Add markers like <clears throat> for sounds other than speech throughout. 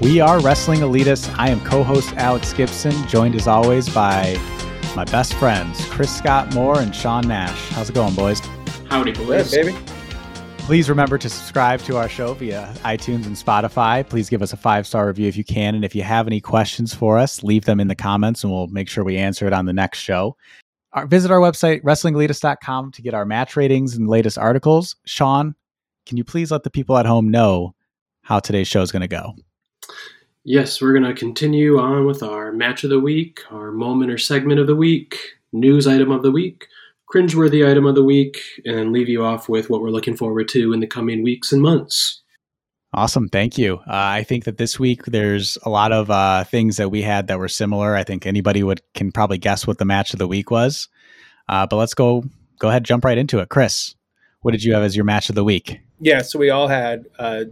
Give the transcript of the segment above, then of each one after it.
We are Wrestling Elitists. I am co host Alex Gibson, joined as always by my best friends, Chris Scott Moore and Sean Nash. How's it going, boys? Howdy, boys. Good, baby. Please remember to subscribe to our show via iTunes and Spotify. Please give us a five star review if you can. And if you have any questions for us, leave them in the comments and we'll make sure we answer it on the next show. Our, visit our website, wrestlingelitist.com, to get our match ratings and latest articles. Sean, can you please let the people at home know how today's show is going to go? Yes, we're going to continue on with our match of the week, our moment or segment of the week, news item of the week, cringeworthy item of the week, and leave you off with what we're looking forward to in the coming weeks and months. Awesome. Thank you. Uh, I think that this week there's a lot of uh, things that we had that were similar. I think anybody would can probably guess what the match of the week was. Uh, but let's go go ahead jump right into it. Chris, what did you have as your match of the week? Yeah, so we all had uh,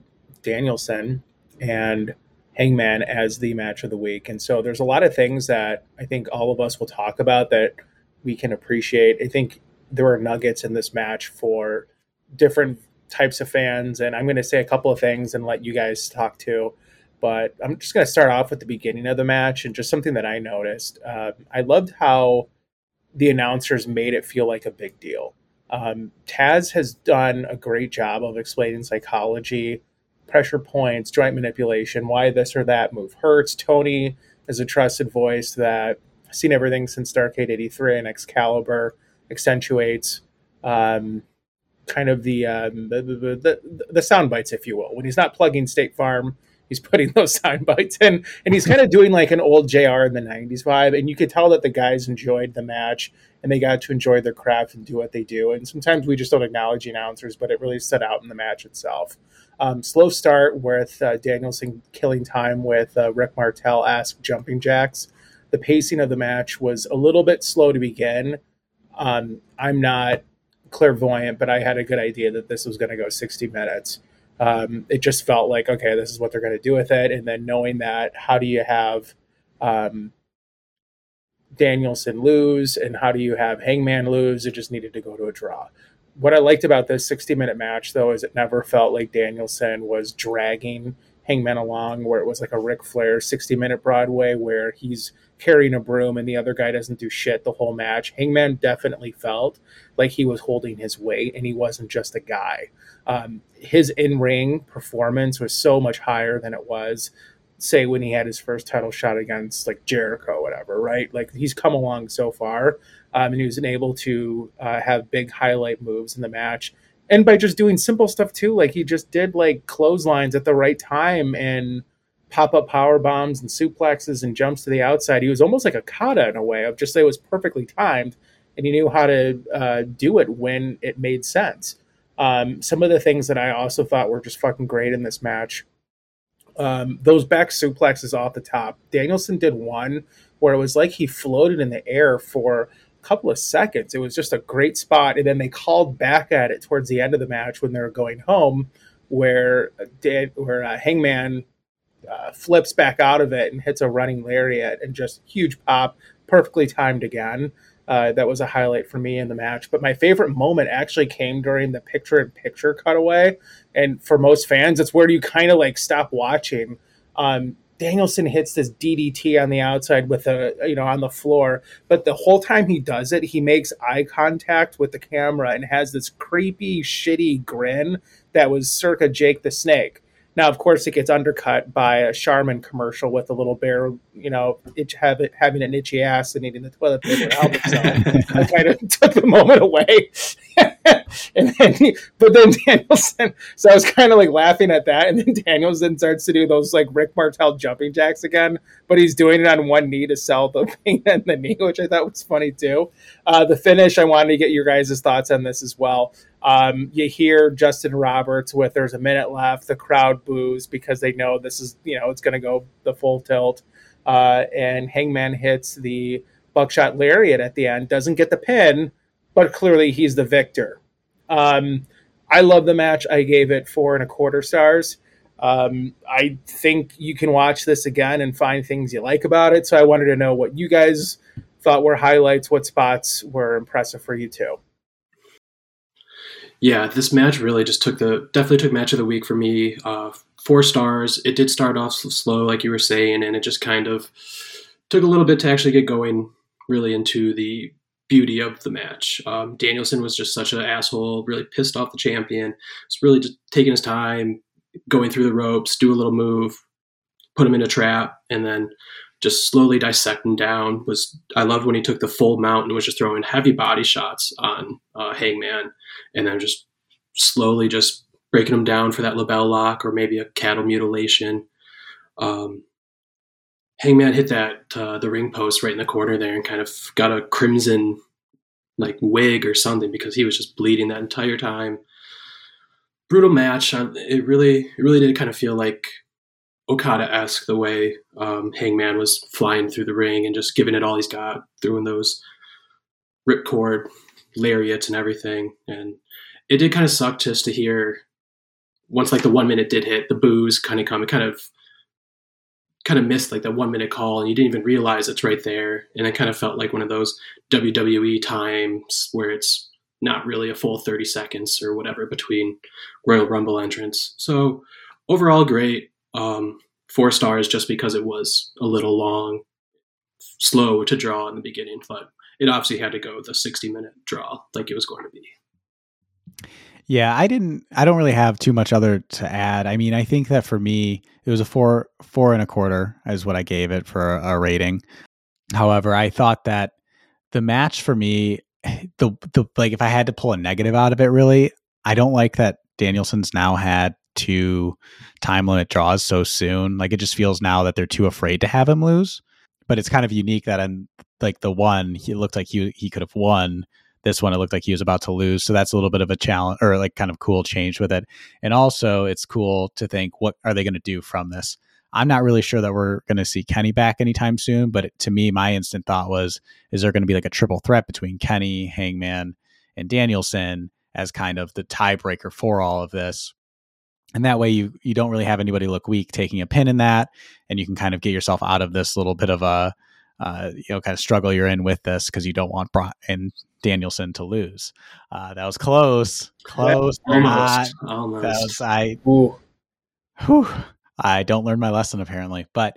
Danielson and Hangman as the match of the week. And so there's a lot of things that I think all of us will talk about that we can appreciate. I think there were nuggets in this match for different types of fans. And I'm going to say a couple of things and let you guys talk too. But I'm just going to start off with the beginning of the match and just something that I noticed. Uh, I loved how the announcers made it feel like a big deal. Um, Taz has done a great job of explaining psychology, pressure points, joint manipulation, why this or that move hurts. Tony is a trusted voice that seen everything since Starcade 83 and Excalibur accentuates um, kind of the, um, the, the, the, the sound bites, if you will. When he's not plugging State Farm, he's putting <laughs> those sound bites in, and he's kind of doing like an old JR in the 90s vibe. And you could tell that the guys enjoyed the match and they got to enjoy their craft and do what they do. And sometimes we just don't acknowledge the announcers, but it really stood out in the match itself. Um, slow start with uh, Danielson killing time with uh, Rick Martel ask jumping jacks. The pacing of the match was a little bit slow to begin. Um, I'm not clairvoyant, but I had a good idea that this was going to go 60 minutes. Um, it just felt like, okay, this is what they're going to do with it. And then knowing that, how do you have um, Danielson lose and how do you have Hangman lose? It just needed to go to a draw. What I liked about this 60 minute match, though, is it never felt like Danielson was dragging Hangman along, where it was like a Ric Flair 60 minute Broadway where he's carrying a broom and the other guy doesn't do shit the whole match. Hangman definitely felt like he was holding his weight and he wasn't just a guy. Um, his in ring performance was so much higher than it was, say, when he had his first title shot against like Jericho, whatever, right? Like he's come along so far um, and he was able to uh, have big highlight moves in the match. And by just doing simple stuff too, like he just did like clotheslines at the right time and pop up power bombs and suplexes and jumps to the outside. He was almost like a kata in a way of just it was perfectly timed and he knew how to uh, do it when it made sense. Um, some of the things that I also thought were just fucking great in this match. Um, those back suplexes off the top. Danielson did one where it was like he floated in the air for a couple of seconds. It was just a great spot. And then they called back at it towards the end of the match when they were going home, where Dan, where uh, Hangman uh, flips back out of it and hits a running lariat and just huge pop, perfectly timed again. Uh, that was a highlight for me in the match. But my favorite moment actually came during the picture in picture cutaway. And for most fans, it's where you kind of like stop watching. Um, Danielson hits this DDT on the outside with a, you know, on the floor. But the whole time he does it, he makes eye contact with the camera and has this creepy, shitty grin that was circa Jake the Snake. Now, of course, it gets undercut by a Charmin commercial with a little bear, you know, itch, have it, having an itchy ass and eating the toilet paper to help himself. <laughs> I kind of took the moment away. <laughs> and then, but then Danielson, so I was kind of like laughing at that. And then Danielson starts to do those like Rick Martel jumping jacks again, but he's doing it on one knee to sell the <laughs> pain in the knee, which I thought was funny too. Uh, the finish, I wanted to get your guys' thoughts on this as well. Um, you hear Justin Roberts with there's a minute left. The crowd boos because they know this is, you know, it's going to go the full tilt. Uh, and Hangman hits the buckshot lariat at the end, doesn't get the pin, but clearly he's the victor. Um, I love the match. I gave it four and a quarter stars. Um, I think you can watch this again and find things you like about it. So I wanted to know what you guys thought were highlights, what spots were impressive for you too. Yeah, this match really just took the definitely took match of the week for me. Uh, four stars. It did start off slow, like you were saying, and it just kind of took a little bit to actually get going really into the beauty of the match. Um, Danielson was just such an asshole, really pissed off the champion. Was really just taking his time, going through the ropes, do a little move, put him in a trap, and then just slowly dissecting down. Was I loved when he took the full mount and was just throwing heavy body shots on uh, Hangman, and then just slowly just breaking him down for that LeBell lock or maybe a cattle mutilation. Um, Hangman hit that uh, the ring post right in the corner there and kind of got a crimson like wig or something because he was just bleeding that entire time. Brutal match. It really, it really did kind of feel like Okada esque the way um, Hangman was flying through the ring and just giving it all he's got, throwing those ripcord lariats and everything. And it did kind of suck just to hear once like the one minute did hit, the boos kind of come. It kind of kind of missed like that one minute call, and you didn't even realize it's right there. And it kind of felt like one of those WWE times where it's not really a full 30 seconds or whatever between Royal Rumble entrance. So overall, great. Um, four stars just because it was a little long, slow to draw in the beginning, but it obviously had to go the 60 minute draw like it was going to be. Yeah, I didn't. I don't really have too much other to add. I mean, I think that for me, it was a four, four and a quarter is what I gave it for a, a rating. However, I thought that the match for me, the the like, if I had to pull a negative out of it, really, I don't like that Danielson's now had two time limit draws so soon. Like, it just feels now that they're too afraid to have him lose. But it's kind of unique that in like the one, he looked like he he could have won this one, it looked like he was about to lose. So that's a little bit of a challenge or like kind of cool change with it. And also, it's cool to think what are they going to do from this? I'm not really sure that we're going to see Kenny back anytime soon, but to me, my instant thought was, is there going to be like a triple threat between Kenny, Hangman, and Danielson as kind of the tiebreaker for all of this? And that way, you you don't really have anybody look weak taking a pin in that, and you can kind of get yourself out of this little bit of a uh, you know, kind of struggle you're in with this because you don't want Brock and Danielson to lose. Uh, that was close, close, almost, almost. That was I. Ooh. Whew, I don't learn my lesson apparently, but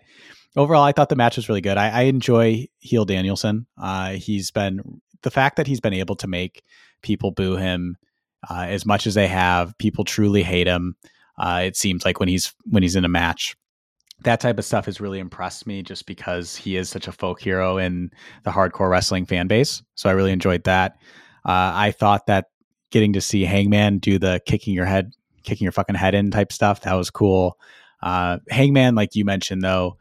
overall, I thought the match was really good. I, I enjoy heel Danielson. Uh, he's been the fact that he's been able to make people boo him uh, as much as they have. People truly hate him. Uh, it seems like when he's when he's in a match that type of stuff has really impressed me just because he is such a folk hero in the hardcore wrestling fan base. So I really enjoyed that. Uh, I thought that getting to see Hangman do the kicking your head, kicking your fucking head in type stuff, that was cool. Uh, Hangman, like you mentioned, though,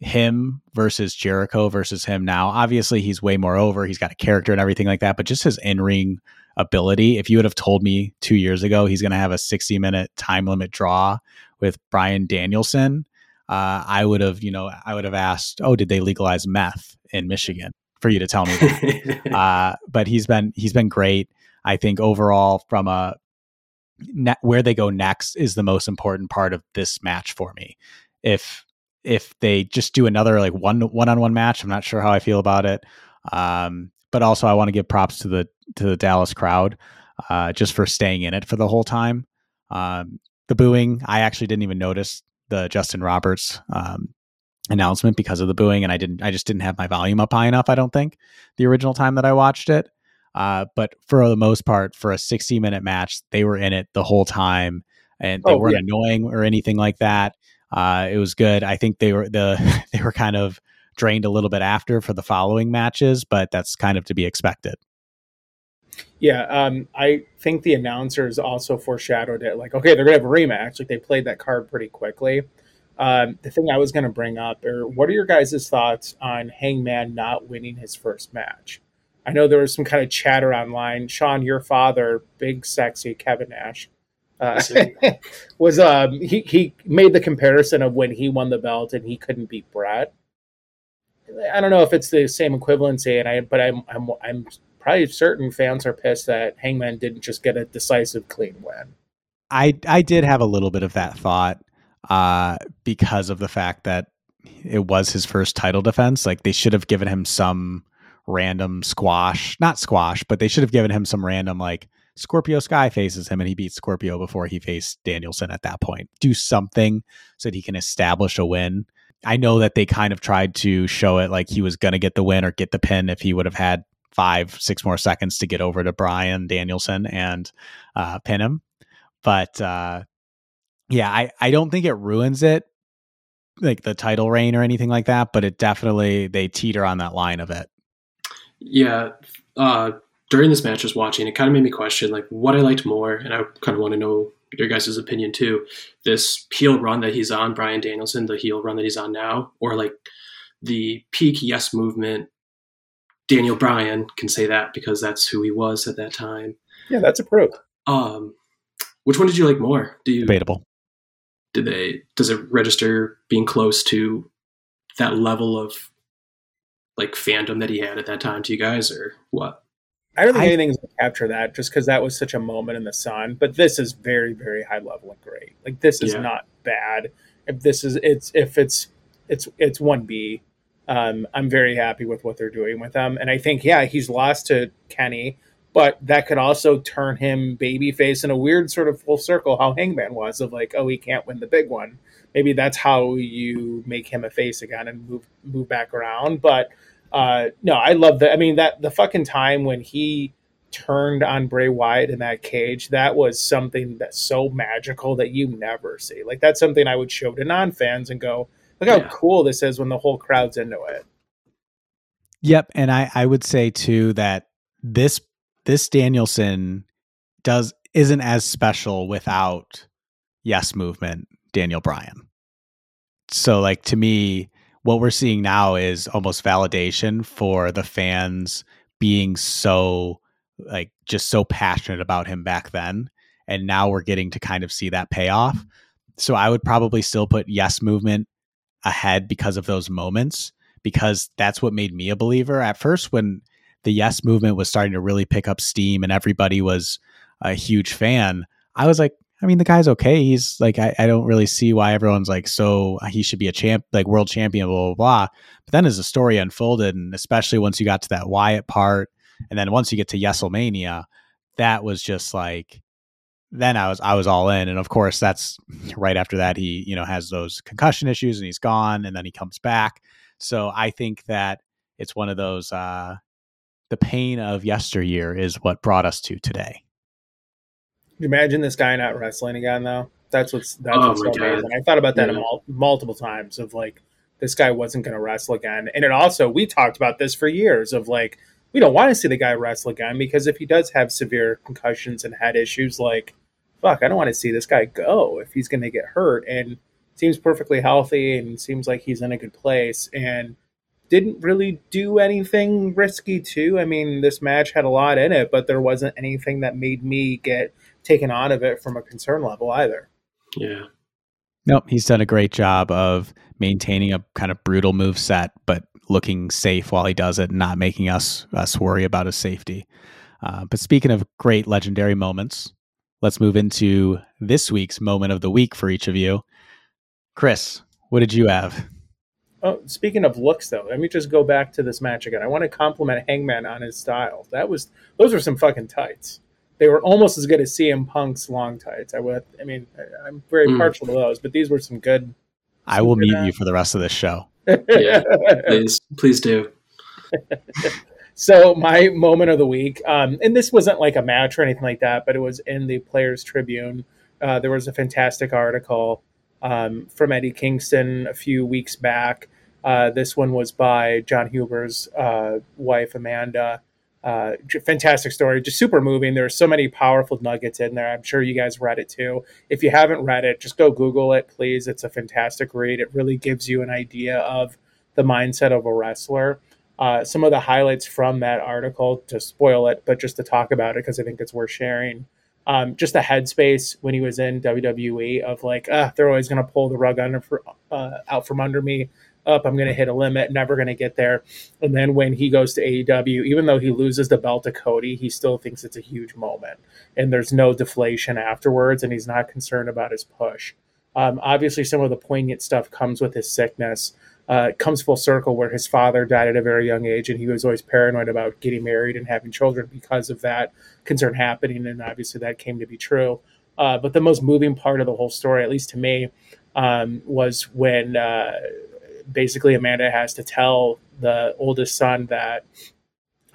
him versus Jericho versus him now, obviously he's way more over. He's got a character and everything like that, but just his in ring ability. If you would have told me two years ago he's going to have a 60 minute time limit draw with Bryan Danielson, uh, I would have, you know, I would have asked, oh, did they legalize meth in Michigan for you to tell me that? <laughs> uh, but he's been he's been great. I think overall, from a ne- where they go next is the most important part of this match for me. If if they just do another like one one on one match, I'm not sure how I feel about it. Um, but also, I want to give props to the to the Dallas crowd uh, just for staying in it for the whole time. Um, the booing, I actually didn't even notice the Justin Roberts um, announcement because of the booing, and I didn't. I just didn't have my volume up high enough. I don't think the original time that I watched it. Uh, but for the most part, for a 60 minute match, they were in it the whole time, and they oh, weren't yeah. annoying or anything like that. Uh, it was good. I think they were the <laughs> they were kind of drained a little bit after for the following matches, but that's kind of to be expected. Yeah, um, I think the announcers also foreshadowed it. Like, okay, they're gonna have a rematch. Like, they played that card pretty quickly. Um, the thing I was gonna bring up, or what are your guys' thoughts on Hangman not winning his first match? I know there was some kind of chatter online. Sean, your father, big sexy Kevin Nash, uh, <laughs> was um, he he made the comparison of when he won the belt and he couldn't beat Bret. I don't know if it's the same equivalency, and I but I'm I'm I'm probably certain fans are pissed that Hangman didn't just get a decisive clean win. I I did have a little bit of that thought uh, because of the fact that it was his first title defense. Like they should have given him some random squash, not squash, but they should have given him some random like Scorpio Sky faces him and he beats Scorpio before he faced Danielson at that point. Do something so that he can establish a win. I know that they kind of tried to show it like he was going to get the win or get the pin if he would have had five, six more seconds to get over to Bryan Danielson and uh, pin him. But uh, yeah, I, I don't think it ruins it, like the title reign or anything like that, but it definitely, they teeter on that line of it. Yeah. Uh, during this match, just watching, it kind of made me question like what I liked more, and I kind of want to know your guys' opinion too. This heel run that he's on, Bryan Danielson, the heel run that he's on now, or like the peak yes movement. Daniel Bryan can say that because that's who he was at that time. Yeah, that's approved. Um, which one did you like more? Do you debatable? Did they? Does it register being close to that level of like fandom that he had at that time to you guys, or what? I don't think I, anything's gonna capture that just because that was such a moment in the sun. But this is very, very high level and great. Like this is yeah. not bad. If this is it's if it's it's it's one B. Um, I'm very happy with what they're doing with him, and I think yeah, he's lost to Kenny, but that could also turn him babyface in a weird sort of full circle. How Hangman was of like, oh, he can't win the big one. Maybe that's how you make him a face again and move move back around. But uh, no, I love that. I mean, that the fucking time when he turned on Bray Wyatt in that cage, that was something that's so magical that you never see. Like that's something I would show to non fans and go, look how yeah. cool this is when the whole crowd's into it. Yep, and I I would say too that this this Danielson does isn't as special without yes movement Daniel Bryan. So like to me what we're seeing now is almost validation for the fans being so like just so passionate about him back then and now we're getting to kind of see that payoff so i would probably still put yes movement ahead because of those moments because that's what made me a believer at first when the yes movement was starting to really pick up steam and everybody was a huge fan i was like I mean, the guy's okay. He's like, I, I don't really see why everyone's like, so uh, he should be a champ, like world champion, blah, blah, blah. But then as the story unfolded, and especially once you got to that Wyatt part, and then once you get to Yeselmania, that was just like, then I was I was all in, and of course that's right after that he you know has those concussion issues and he's gone, and then he comes back. So I think that it's one of those uh, the pain of yesteryear is what brought us to today imagine this guy not wrestling again though? That's what's that's oh what's so amazing. I thought about that yeah. mul- multiple times of like this guy wasn't going to wrestle again, and it also we talked about this for years of like we don't want to see the guy wrestle again because if he does have severe concussions and head issues, like fuck, I don't want to see this guy go if he's going to get hurt. And seems perfectly healthy and seems like he's in a good place and didn't really do anything risky too. I mean, this match had a lot in it, but there wasn't anything that made me get taken out of it from a concern level either. Yeah. Nope, he's done a great job of maintaining a kind of brutal move set, but looking safe while he does it, and not making us us worry about his safety. Uh, but speaking of great legendary moments, let's move into this week's moment of the week for each of you. Chris, what did you have? Oh, speaking of looks, though, let me just go back to this match again. I want to compliment Hangman on his style. That was those were some fucking tights they were almost as good as CM Punk's long tights. I would, I mean, I, am very mm. partial to those, but these were some good. Some I will mute you for the rest of this show. yeah, please, please do. <laughs> so my moment of the week, um, and this wasn't like a match or anything like that, but it was in the Players Tribune. Uh, there was a fantastic article um, from Eddie Kingston a few weeks back. Uh, this one was by Jon Huber's uh, wife Amanda uh, fantastic story, just super moving. There are so many powerful nuggets in there. I'm sure you guys read it too. If you haven't read it, just go Google it, please. It's a fantastic read. It really gives you an idea of the mindset of a wrestler. Uh, some of the highlights from that article, to spoil it, but just to talk about it because I think it's worth sharing. Um, just the headspace when he was in WWE of like, ah, they're always going to pull the rug under for, uh, out from under me up. I'm going to hit a limit, never going to get there. And then when he goes to AEW, even though he loses the belt to Cody, he still thinks it's a huge moment. And there's no deflation afterwards, and he's not concerned about his push. Um, obviously, some of the poignant stuff comes with his sickness. Uh, comes full circle where his father died at a very young age and he was always paranoid about getting married and having children because of that concern happening. And obviously that came to be true. Uh, but the most moving part of the whole story, at least to me, um, was when uh, basically Amanda has to tell the oldest son that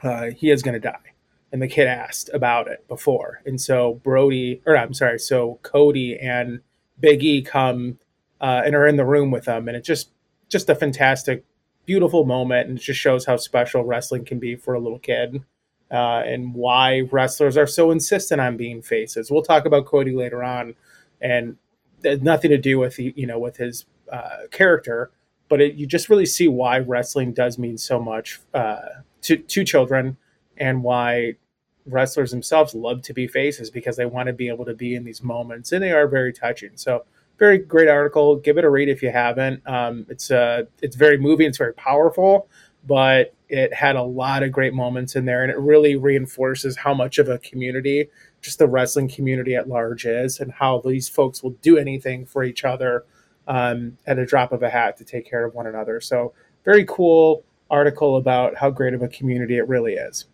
uh, he is going to die. And the kid asked about it before. And so Brody, or I'm sorry, so Cody and Big E come uh, and are in the room with them. And it just, just a fantastic, beautiful moment. And it just shows how special wrestling can be for a little kid. Uh, and why wrestlers are so insistent on being faces. We'll talk about Cody later on, and nothing to do with you know with his uh, character, but it, you just really see why wrestling does mean so much uh, to to children, and why wrestlers themselves love to be faces because they want to be able to be in these moments, and they are very touching. So, very great article. Give it a read if you haven't. Um, it's uh, it's very moving. It's very powerful, but it had a lot of great moments in there, and it really reinforces how much of a community just the wrestling community at large is, and how these folks will do anything for each other um, at a drop of a hat to take care of one another. So, very cool article about how great of a community it really is.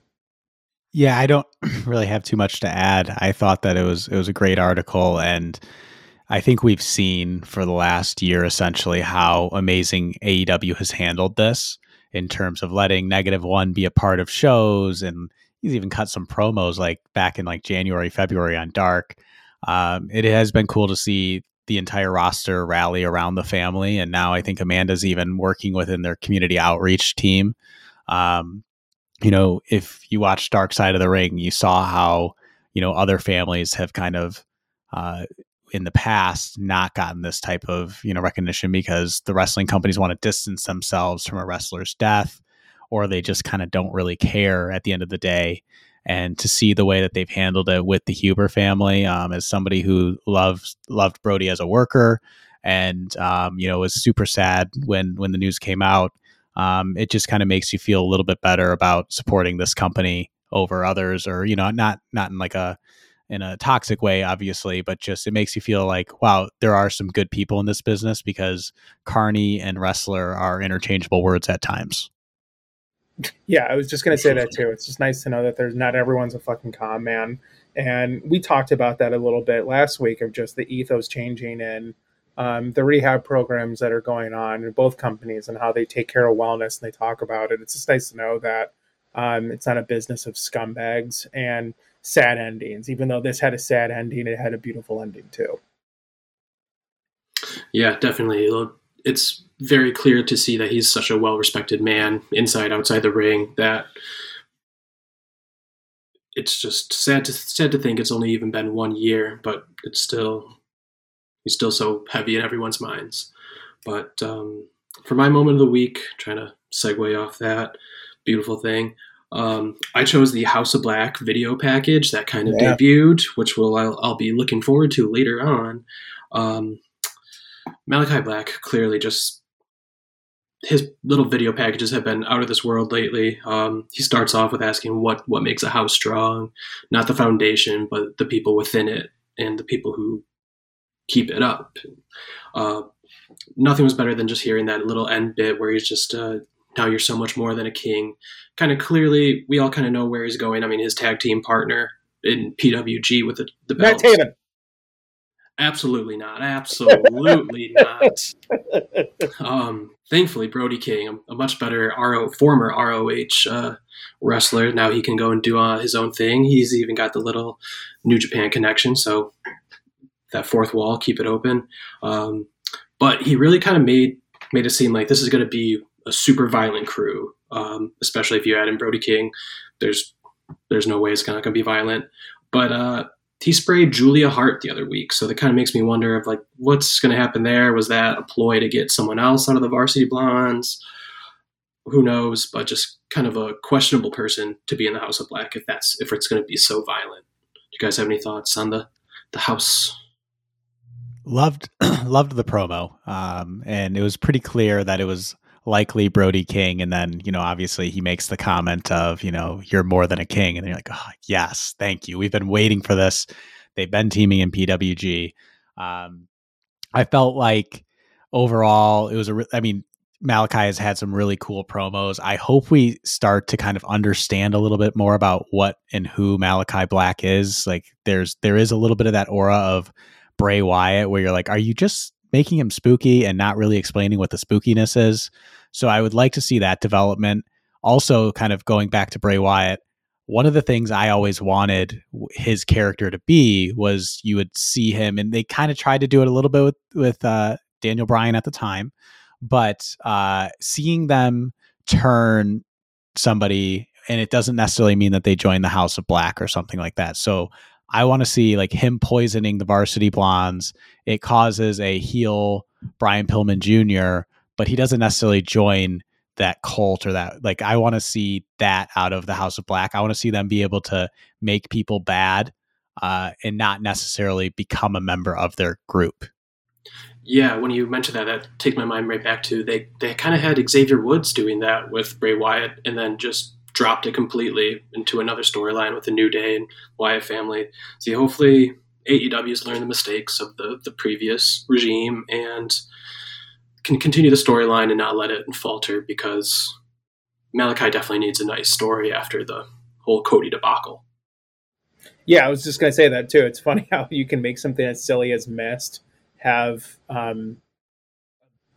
Yeah, I don't <clears throat> really have too much to add. I thought that it was it was a great article and I think we've seen for the last year essentially how amazing AEW has handled this in terms of letting negative one be a part of shows and he's even cut some promos like back in like January, February on Dark. Um, it has been cool to see the entire roster rally around the family. And now I think Amanda's even working within their community outreach team. Um, you know, if you watch Dark Side of the Ring, you saw how, you know, other families have kind of, uh, in the past not gotten this type of you know recognition because the wrestling companies want to distance themselves from a wrestler's death or they just kind of don't really care at the end of the day and to see the way that they've handled it with the Huber family um, as somebody who loves loved Brodie as a worker and um, you know was super sad when when the news came out. Um, it just kind of makes you feel a little bit better about supporting this company over others, or you know, not not in like a in a toxic way, obviously, but just it makes you feel like wow, there are some good people in this business because carny and wrestler are interchangeable words at times. Yeah, I was just gonna say that <laughs> too. It's just nice to know that there's not everyone's a fucking con man, and we talked about that a little bit last week of just the ethos changing and um, the rehab programs that are going on in both companies and how they take care of wellness and they talk about it. It's just nice to know that um, it's not a business of scumbags and sad endings. Even though this had a sad ending, it had a beautiful ending too. Yeah, definitely. It's very clear to see that he's such a well respected man inside, outside the ring that it's just sad to sad to think it's only even been one year, but it's still he's still so heavy in everyone's minds. But um, for my moment of the week, trying to segue off that beautiful thing, um, I chose the House of Black video package that kind of yeah. debuted, which will I'll, I'll, be looking forward to later on. Um, Malakai Black clearly just his little video packages have been out of this world lately. Um, he starts off with asking what what makes a house strong, not the foundation, but the people within it and the people who keep it up. Uh, nothing was better than just hearing that little end bit where he's just uh, now you're so much more than a king. Kind of clearly, we all kind of know where he's going. I mean, his tag team partner in PWG with the, the belts. Matt Taven. Absolutely not. Absolutely <laughs> not. Um, thankfully, Brody King, a, a, much better RO, former ROH uh, wrestler, now he can go and do uh, his own thing. He's even got the little New Japan connection, so that fourth wall, keep it open. Um, but he really kind of made made it seem like this is going to be a super violent crew, um, especially if you add in Brody King. There's there's no way it's not going to be violent. But uh, he sprayed Julia Hart the other week, so that kind of makes me wonder of like what's going to happen there. Was that a ploy to get someone else out of the Varsity Blondes? Who knows? But just kind of a questionable person to be in the House of Black if that's if it's going to be so violent. Do you guys have any thoughts on the the House? Loved <clears throat> loved the promo, um, and it was pretty clear that it was likely Brody King. And then, you know, obviously he makes the comment of, you know, you're more than a king. And you're like, oh, yes, thank you. We've been waiting for this. They've been teaming in PWG. Um, I felt like overall it was a, re- I mean, Malakai has had some really cool promos. I hope we start to kind of understand a little bit more about what and who Malakai Black is. Like there's there is a little bit of that aura of Bray Wyatt where you're like, are you just making him spooky and not really explaining what the spookiness is? So I would like to see that development. Also, kind of going back to Bray Wyatt, one of the things I always wanted his character to be was you would see him, and they kind of tried to do it a little bit with, with uh, Daniel Bryan at the time, but uh, seeing them turn somebody, and it doesn't necessarily mean that they join the House of Black or something like that. So I want to see like him poisoning the Varsity Blondes. It causes a heel Brian Pillman Jr., but he doesn't necessarily join that cult or that like I want to see that out of the House of Black. I want to see them be able to make people bad uh, and not necessarily become a member of their group. Yeah, when you mentioned that, that takes my mind right back to they they kind of had Xavier Woods doing that with Bray Wyatt, and then just dropped it completely into another storyline with a New Day and Wyatt family. See, hopefully AEW's learned the mistakes of the the previous regime and can continue the storyline and not let it falter because Malakai definitely needs a nice story after the whole Cody debacle. Yeah, I was just gonna say that too. It's funny <laughs> how you can make something as silly as mist have um,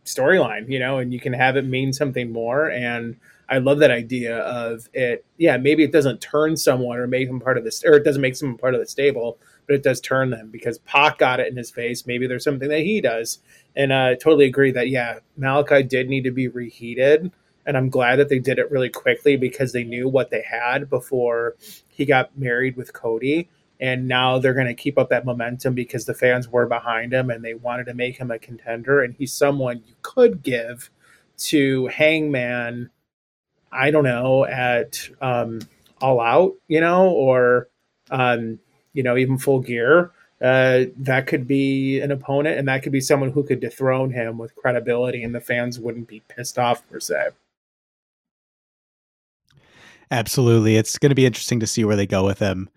storyline, you know, and you can have it mean something more. And I love that idea of it. Yeah, maybe it doesn't turn someone or make them part of this, or it doesn't make someone part of the stable, but it does turn them because Pac got it in his face. Maybe there's something that he does and I totally agree that yeah, Malakai did need to be reheated, and I'm glad that they did it really quickly because they knew what they had before he got married with Cody, and now they're going to keep up that momentum because the fans were behind him and they wanted to make him a contender, and he's someone you could give to Hangman. I don't know at um, All Out, you know, or um, you know even Full Gear uh, that could be an opponent, and that could be someone who could dethrone him with credibility, and the fans wouldn't be pissed off per se. Absolutely, it's going to be interesting to see where they go with him.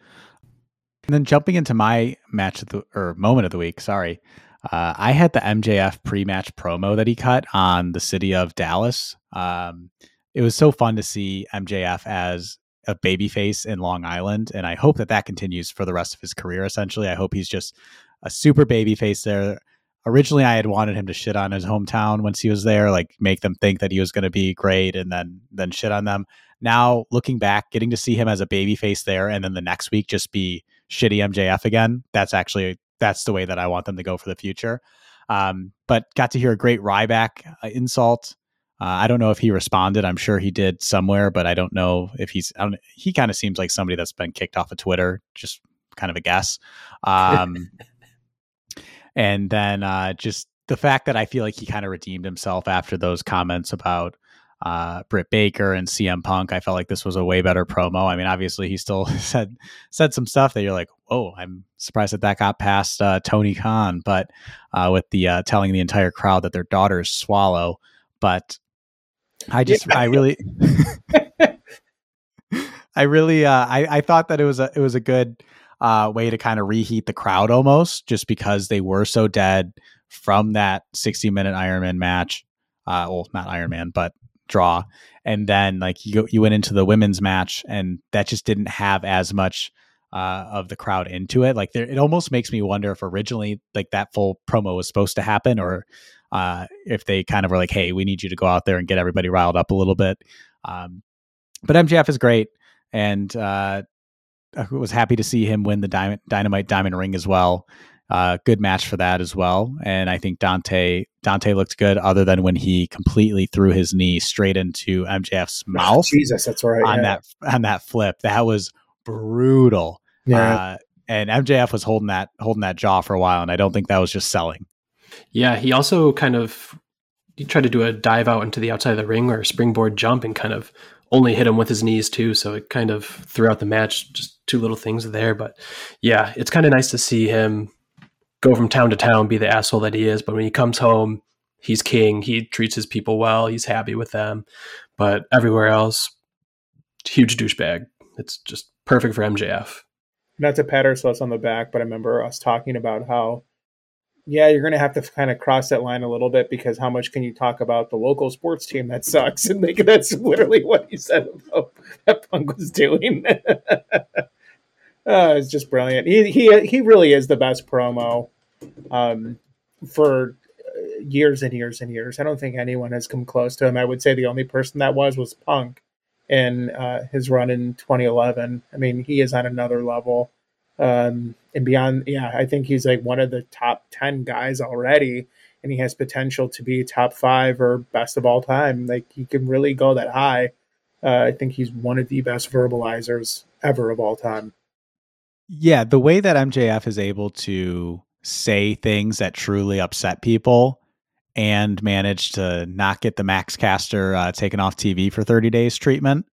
And then jumping into my match of the or moment of the week, sorry, uh, I had the MJF pre-match promo that he cut on the city of Dallas. Um, it was so fun to see MJF as a babyface in Long Island, and I hope that that continues for the rest of his career. Essentially, I hope he's just a super babyface there. Originally, I had wanted him to shit on his hometown once he was there, like make them think that he was going to be great, and then then shit on them. Now, looking back, getting to see him as a babyface there, and then the next week just be shitty MJF again. That's actually that's the way that I want them to go for the future. Um, but got to hear a great Ryback uh, insult uh, I don't know if he responded. I'm sure he did somewhere, but I don't know if he's. he kind of seems like somebody that's been kicked off of Twitter. Just kind of a guess. Um, and then uh, just the fact that I feel like he kind of redeemed himself after those comments about uh, Britt Baker and CM Punk. I felt like this was a way better promo. I mean, obviously he still <laughs> said said some stuff that you're like, "Whoa!" I'm surprised that that got past uh, Tony Khan, but uh, with the uh, telling the entire crowd that their daughters swallow. But I just yeah. I really <laughs> I really uh I, I thought that it was a it was a good uh way to kind of reheat the crowd almost just because they were so dead from that 60 minute Ironman match. Uh well not Ironman, but draw. And then like you you went into the women's match and that just didn't have as much uh, of the crowd into it. Like there, it almost makes me wonder if originally like that full promo was supposed to happen, or uh, if they kind of were like, "Hey, we need you to go out there and get everybody riled up a little bit." Um, but MJF is great, and uh, I was happy to see him win the Diamond, Dynamite Diamond Ring as well. Uh, good match for that as well, and I think Dante Dante looked good, other than when he completely threw his knee straight into MJF's <laughs> mouth. Jesus, that's right. On yeah. that on that flip, that was brutal. Yeah. Uh, and MJF was holding that holding that jaw for a while, and I don't think that was just selling. Yeah, he also kind of he tried to do a dive out into the outside of the ring or a springboard jump and kind of only hit him with his knees too. So it kind of throughout the match, just two little things there. But yeah, it's kind of nice to see him go from town to town, be the asshole that he is. But when he comes home, he's king. He treats his people well. He's happy with them. But everywhere else, huge douchebag. It's just perfect for MJF. Not to pat ourselves on the back, but I remember us talking about how yeah, you're going to have to kind of cross that line a little bit because how much can you talk about the local sports team that sucks? <laughs> And make that's literally what he said about that Punk was doing. <laughs> uh, it's just brilliant. He he he really is the best promo um, for years and years and years. I don't think anyone has come close to him. I would say the only person that was was Punk in uh, his run in 2011. I mean, he is on another level. Um, and beyond, yeah, I think he's like one of the top 10 guys already, and he has potential to be top five or best of all time. Like, he can really go that high. Uh, I think he's one of the best verbalizers ever of all time. Yeah, the way that MJF is able to say things that truly upset people and manage to not get the Max Caster uh, taken off TV for 30 days treatment,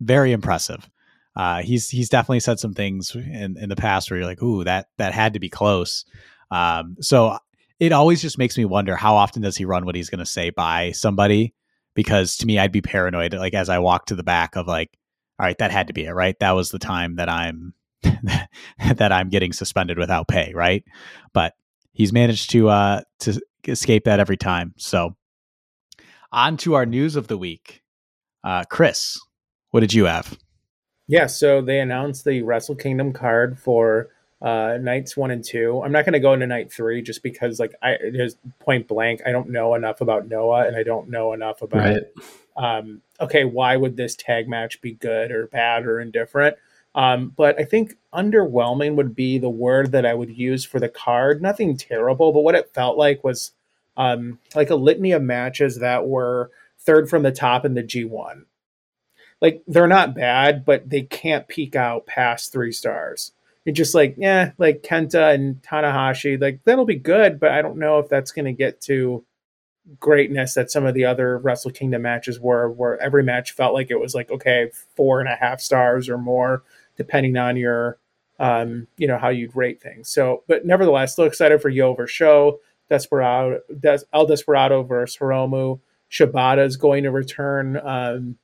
very impressive uh, he's he's definitely said some things in, in the past where you're like, ooh, that that had to be close. Um, so it always just makes me wonder how often does he run what he's going to say by somebody? Because to me, I'd be paranoid. Like as I walk to the back of like, all right, that had to be it, right? That was the time that I'm <laughs> that I'm getting suspended without pay, right? But he's managed to uh to escape that every time. So on to our news of the week. Uh, Chris, what did you have? Yeah, so they announced the Wrestle Kingdom card for uh, nights one and two. I'm not going to go into night three just because, like, I there's point blank. I don't know enough about Noah, and I don't know enough about. Right. Um, okay, why would this tag match be good or bad or indifferent? Um, but I think underwhelming would be the word that I would use for the card. Nothing terrible, but what it felt like was um, like a litany of matches that were third from the top in the G1 like they're not bad, but they can't peak out past three stars. It's just like, yeah, like Kenta and Tanahashi, like that'll be good, but I don't know if that's going to get to greatness that some of the other Wrestle Kingdom matches were, where every match felt like it was like, okay, four and a half stars or more, depending on your, um, you know, how you'd rate things. So, but nevertheless, still excited for Yo versus Show, Desperado, Des- El Desperado versus Hiromu. Shibata is going to return. Um,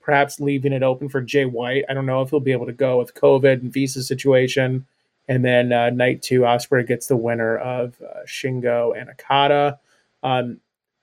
perhaps leaving it open for Jay White. I don't know if he'll be able to go with COVID and visa situation. And then uh, night two, Ospreay gets the winner of uh, Shingo and Okada. Um,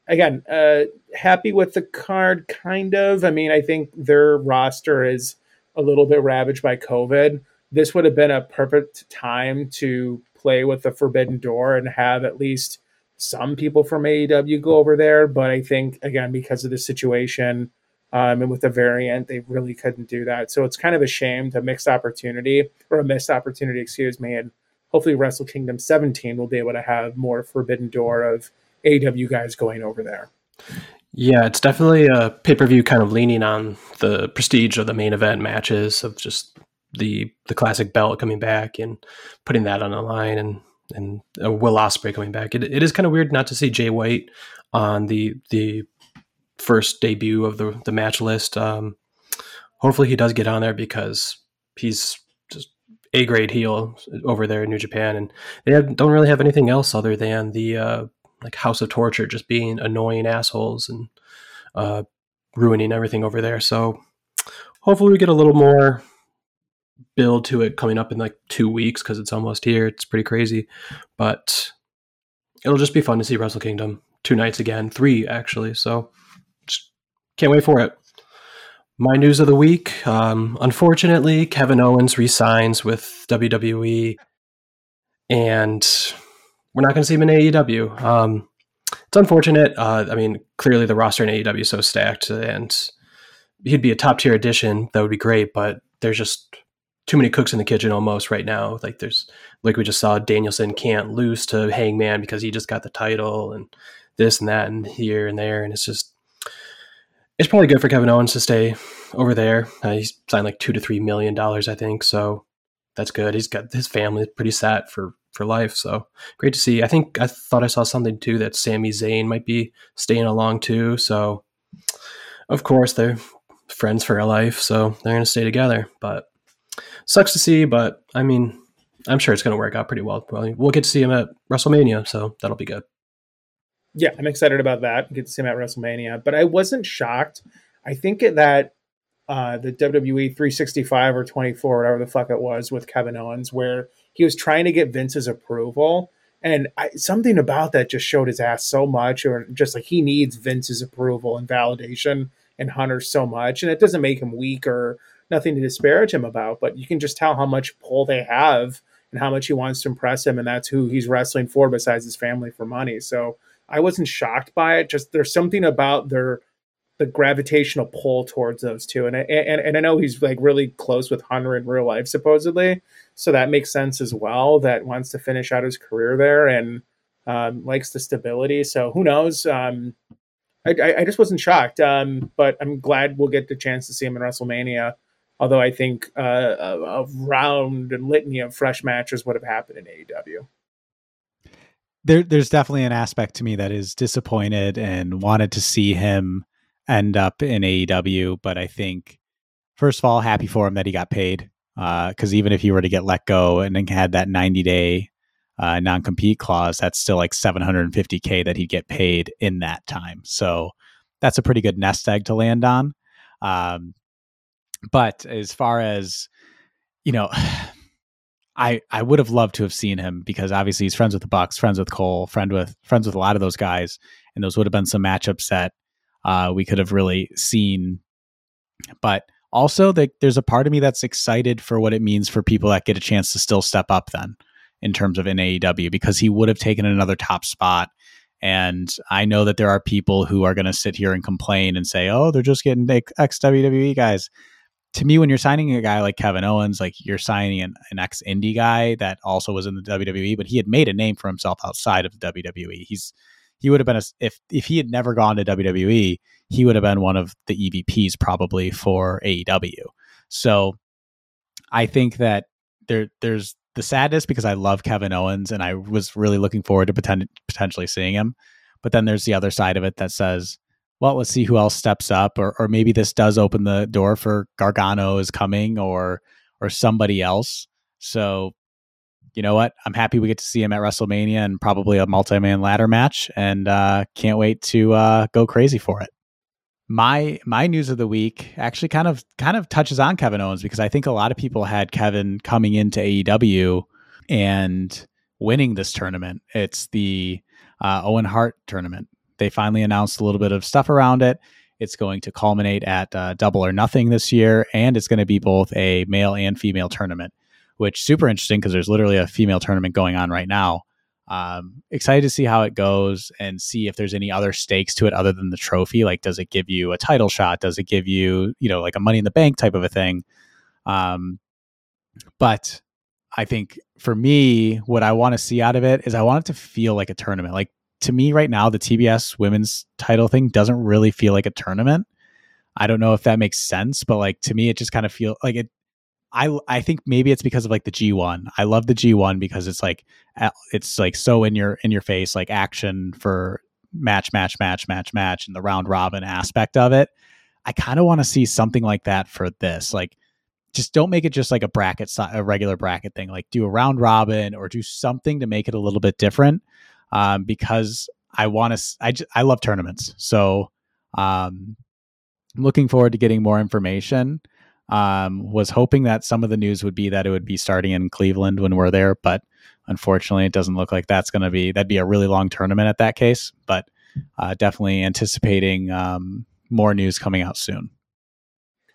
again, uh, happy with the card, kind of. I mean, I think their roster is a little bit ravaged by COVID. This would have been a perfect time to play with the Forbidden Door and have at least some people from AEW go over there. But I think, again, because of the situation, um, and with the variant, they really couldn't do that. So it's kind of a shame to mixed opportunity or a missed opportunity, excuse me. And hopefully, Wrestle Kingdom 17 will be able to have more Forbidden Door of AW guys going over there. Yeah, it's definitely a pay per view kind of leaning on the prestige of the main event matches of just the the classic belt coming back and putting that on the line and and uh, Will Ospreay coming back. It, it is kind of weird not to see Jay White on the the first debut of the the match list. Um, hopefully, he does get on there because he's just a grade heel over there in New Japan, and they have, don't really have anything else other than the uh, like House of Torture just being annoying assholes and uh, ruining everything over there. So hopefully, we get a little more build to it coming up in like two weeks because it's almost here. It's pretty crazy, but it'll just be fun to see Wrestle Kingdom two nights again, three actually. So can't wait for it. My news of the week. Um, unfortunately, Kevin Owens resigns with WWE, and we're not going to see him in AEW. Um, it's unfortunate. Uh, I mean, clearly the roster in AEW is so stacked, and he'd be a top tier addition. That would be great, but there's just too many cooks in the kitchen almost right now. Like there's like we just saw Danielson can't lose to Hangman because he just got the title and this and that and here and there, and it's just it's probably good for Kevin Owens to stay over there. Uh, he's signed like two to three million dollars, I think. So that's good. He's got his family pretty set for for life. So great to see. I think I thought I saw something too that Sami Zayn might be staying along too. So of course they're friends for life, so they're gonna stay together. But sucks to see. But I mean, I'm sure it's gonna work out pretty well. We'll get to see him at WrestleMania, so that'll be good yeah, I'm excited about that. Get to see him at WrestleMania, but I wasn't shocked. I think that uh, the WWE 365 or 24, whatever the fuck it was, with Kevin Owens, where he was trying to get Vince's approval, And I, something about that just showed his ass so much, or just like he needs Vince's approval and validation and Hunter so much. And it doesn't make him weak or nothing to disparage him about, but you can just tell how much pull they have and how much he wants to impress him. And that's who he's wrestling for besides his family for money. So I wasn't shocked by it. Just there's something about their the gravitational pull towards those two. And I, and, and I know he's like really close with Hunter in real life, supposedly. So that makes sense as well. That wants to finish out his career there and um, likes the stability. So who knows? Um, I, I, just wasn't shocked. Um, but I'm glad we'll get the chance to see him in WrestleMania. Although I think uh, a, a round and litany of fresh matches would have happened in AEW there, there's definitely an aspect to me that is disappointed and wanted to see him end up in AEW. But I think, first of all, happy for him that he got paid. Because uh, even if he were to get let go and then had that 90 day uh, non compete clause, that's still like 750K that he'd get paid in that time. So that's a pretty good nest egg to land on. Um, but as far as, you know, <sighs> I I would have loved to have seen him because obviously he's friends with the Bucks, friends with Cole, friend with friends with a lot of those guys, and those would have been some matchups that uh, we could have really seen. But also, the, there's a part of me that's excited for what it means for people that get a chance to still step up then in terms of an AEW because he would have taken another top spot. And I know that there are people who are going to sit here and complain and say, "Oh, they're just getting ex WWE guys." To me, when you're signing a guy like Kevin Owens, like you're signing an, an ex indie guy that also was in the WWE, but he had made a name for himself outside of the WWE. He's he would have been a if if he had never gone to WWE, he would have been one of the EVPs probably for AEW. So I think that there there's the sadness because I love Kevin Owens and I was really looking forward to poten- potentially seeing him. But then there's the other side of it that says well, let's see who else steps up, or or maybe this does open the door for Gargano is coming, or or somebody else. So, you know what? I'm happy we get to see him at WrestleMania and probably a multi-man ladder match, and uh, can't wait to uh, go crazy for it. My my news of the week actually kind of kind of touches on Kevin Owens because I think a lot of people had Kevin coming into AEW and winning this tournament. It's the uh, Owen Hart tournament they finally announced a little bit of stuff around it. It's going to culminate at uh, Double or Nothing this year, and it's going to be both a male and female tournament, which super interesting because there's literally a female tournament going on right now. Um, excited to see how it goes and see if there's any other stakes to it other than the trophy. Like, does it give you a title shot? Does it give you, you know, like a Money in the Bank type of a thing? Um, but I think for me, what I want to see out of it is I want it to feel like a tournament. Like to me right now, the TBS women's title thing doesn't really feel like a tournament. I don't know if that makes sense, but like to me, it just kind of feel like it. I I think maybe it's because of like the G1. I love the G1 because it's like it's like so in your in your face, like action for match, match, match, match, match, and the round robin aspect of it. I kind of want to see something like that for this. Like, just don't make it just like a bracket, a regular bracket thing. Like, do a round robin or do something to make it a little bit different um, because I want to. I I love tournaments, so um, I'm looking forward to getting more information. Um, was hoping that some of the news would be that it would be starting in Cleveland when we're there, but unfortunately, it doesn't look like that's going to be. That'd be a really long tournament at that case, but uh, definitely anticipating um, more news coming out soon.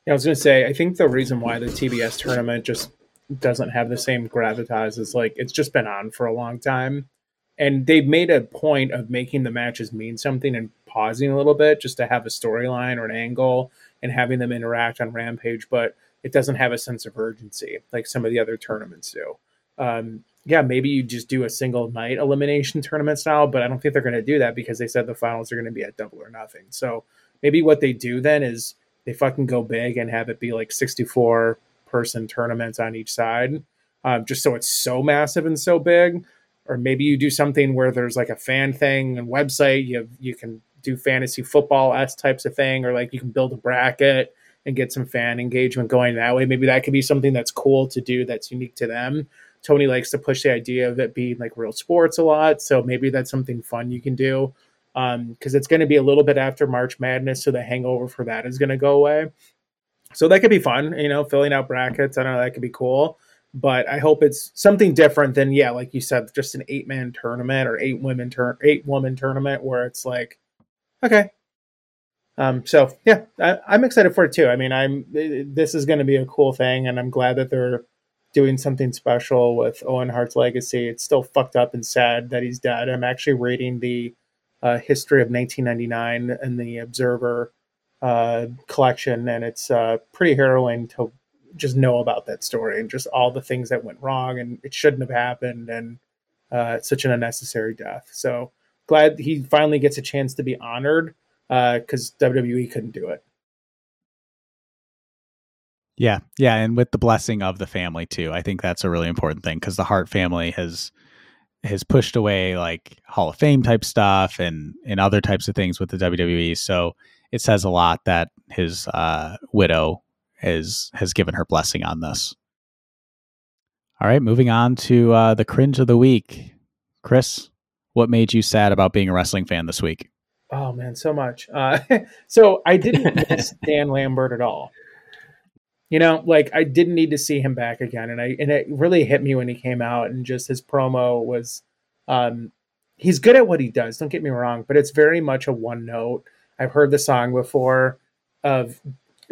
Yeah, I was going to say, I think the reason why the TBS tournament just doesn't have the same gravitas is like it's just been on for a long time and they've made a point of making the matches mean something and pausing a little bit just to have a storyline or an angle and having them interact on Rampage, but it doesn't have a sense of urgency like some of the other tournaments do. Um, yeah, maybe you just do a single night elimination tournament style, but I don't think they're going to do that because they said the finals are going to be at double or nothing. So maybe what they do then is they fucking go big and have it be like 64 person tournaments on each side, um, just so it's so massive and so big or maybe you do something where there's like a fan thing and website you have, you can do fantasy football s types of thing or like you can build a bracket and get some fan engagement going that way. Maybe that could be something that's cool to do that's unique to them. Tony likes to push the idea of it being like real sports a lot so maybe that's something fun you can do because um, it's going to be a little bit after march madness so the hangover for that is going to go away. So that could be fun you know filling out brackets i don't know that could be cool but I hope it's something different than yeah, like you said, just an eight man tournament or eight women turn eight woman tournament where it's like, okay. Um, so yeah, I, I'm excited for it too. I mean, I'm this is going to be a cool thing, and I'm glad that they're doing something special with Owen Hart's legacy. It's still fucked up and sad that he's dead. I'm actually reading the uh, history of 1999 in the Observer uh, collection, and it's uh, pretty harrowing to just know about that story and just all the things that went wrong and it shouldn't have happened and uh, such an unnecessary death. So glad he finally gets a chance to be honored because uh, WWE couldn't do it. Yeah, yeah, and with the blessing of the family too. I think that's a really important thing because the Hart family has has pushed away like Hall of Fame type stuff and and other types of things with the WWE. So it says a lot that his uh, widow has has given her blessing on this. All right, moving on to uh, the cringe of the week. Chris, what made you sad about being a wrestling fan this week? Oh man, so much. Uh, <laughs> so I didn't <laughs> miss Dan Lambert at all. You know, like I didn't need to see him back again, and I and it really hit me when he came out, and just his promo was, um, he's good at what he does. Don't get me wrong, but it's very much a one note. I've heard the song before of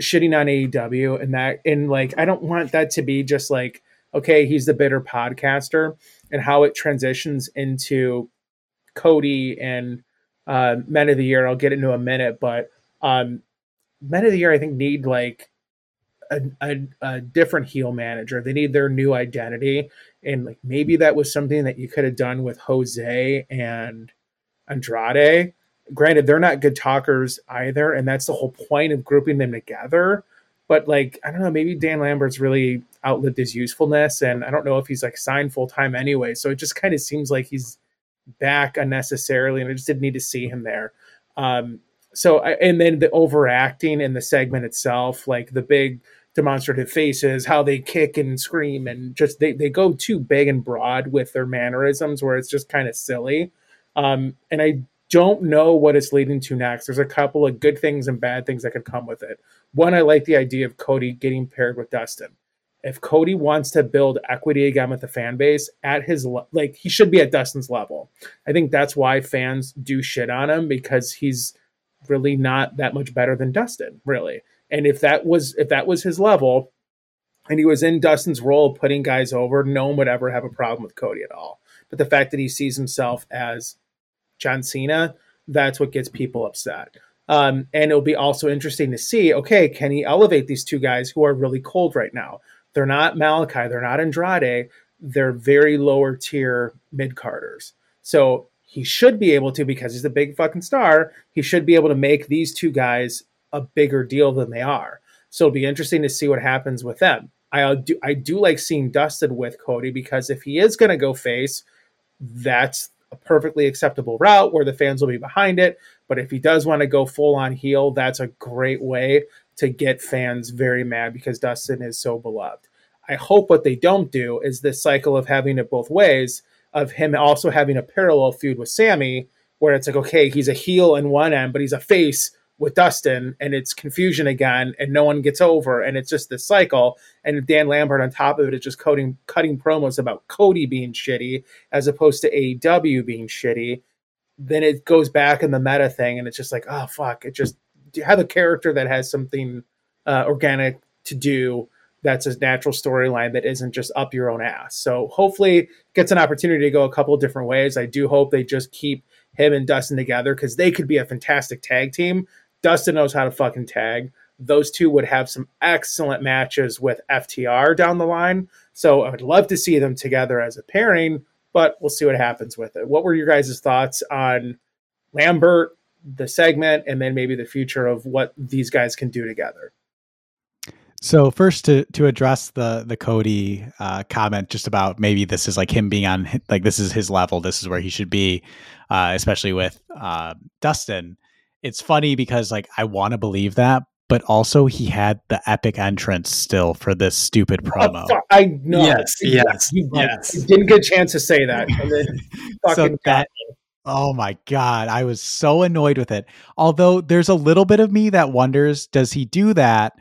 shitting on AEW and that and like I don't want that to be just like okay he's the bitter podcaster and how it transitions into Cody and uh, Men of the Year. I'll get into a minute, but um, Men of the Year I think need like a, a, a different heel manager. They need their new identity, and like maybe that was something that you could have done with Jose and Andrade granted they're not good talkers either and that's the whole point of grouping them together. But like i don't know maybe dan lambert's really outlived his usefulness and i don't know if he's like signed full-time anyway so it just kind of seems like he's back unnecessarily and i just didn't need to see him there. Um so I, and then the overacting in the segment itself like the big demonstrative faces how they kick and scream and just they, they go too big and broad with their mannerisms where it's just kind of silly. Um and i don't know what it's leading to next. There's a couple of good things and bad things that could come with it. One, I like the idea of Cody getting paired with Dustin. If Cody wants to build equity again with the fan base at his like he should be at Dustin's level. I think that's why fans do shit on him because he's really not that much better than Dustin, really. And if that was if that was his level and he was in Dustin's role putting guys over, no one would ever have a problem with Cody at all. But the fact that he sees himself as John Cena, that's what gets people upset. Um, and it'll be also interesting to see okay, can he elevate these two guys who are really cold right now? They're not Malakai, they're not Andrade, they're very lower tier mid carders. So he should be able to, because he's a big fucking star, he should be able to make these two guys a bigger deal than they are. So it'll be interesting to see what happens with them. I do I do like seeing Dustin with Cody because if he is going to go face, that's a perfectly acceptable route where the fans will be behind it. But if he does want to go full on heel, that's a great way to get fans very mad because Dustin is so beloved. I hope what they don't do is this cycle of having it both ways, of him also having a parallel feud with Sammy, where it's like, okay, he's a heel in one end, but he's a face with Dustin and it's confusion again and no one gets over and it's just this cycle. And Dan Lambert on top of it is just cutting cutting promos about Cody being shitty as opposed to AEW being shitty. Then it goes back in the meta thing and it's just like, oh fuck, it just you have a character that has something uh, organic to do that's a natural storyline that isn't just up your own ass. So hopefully gets an opportunity to go a couple different ways. I do hope they just keep him and Dustin together because they could be a fantastic tag team. Dustin knows how to fucking tag. Those two would have some excellent matches with FTR down the line. So I would love to see them together as a pairing, but we'll see what happens with it. What were your guys' thoughts on Lambert, the segment, and then maybe the future of what these guys can do together? So first, to to address the the Cody uh, comment, just about maybe this is like him being on like this is his level, this is where he should be, uh, especially with uh, Dustin it's funny because like I want to believe that, but also he had the epic entrance still for this stupid oh, promo. Oh, I know. Yes, yes, he, yes. He didn't get a chance to say that. <laughs> so that oh my god, I was so annoyed with it. Although there's a little bit of me that wonders, does he do that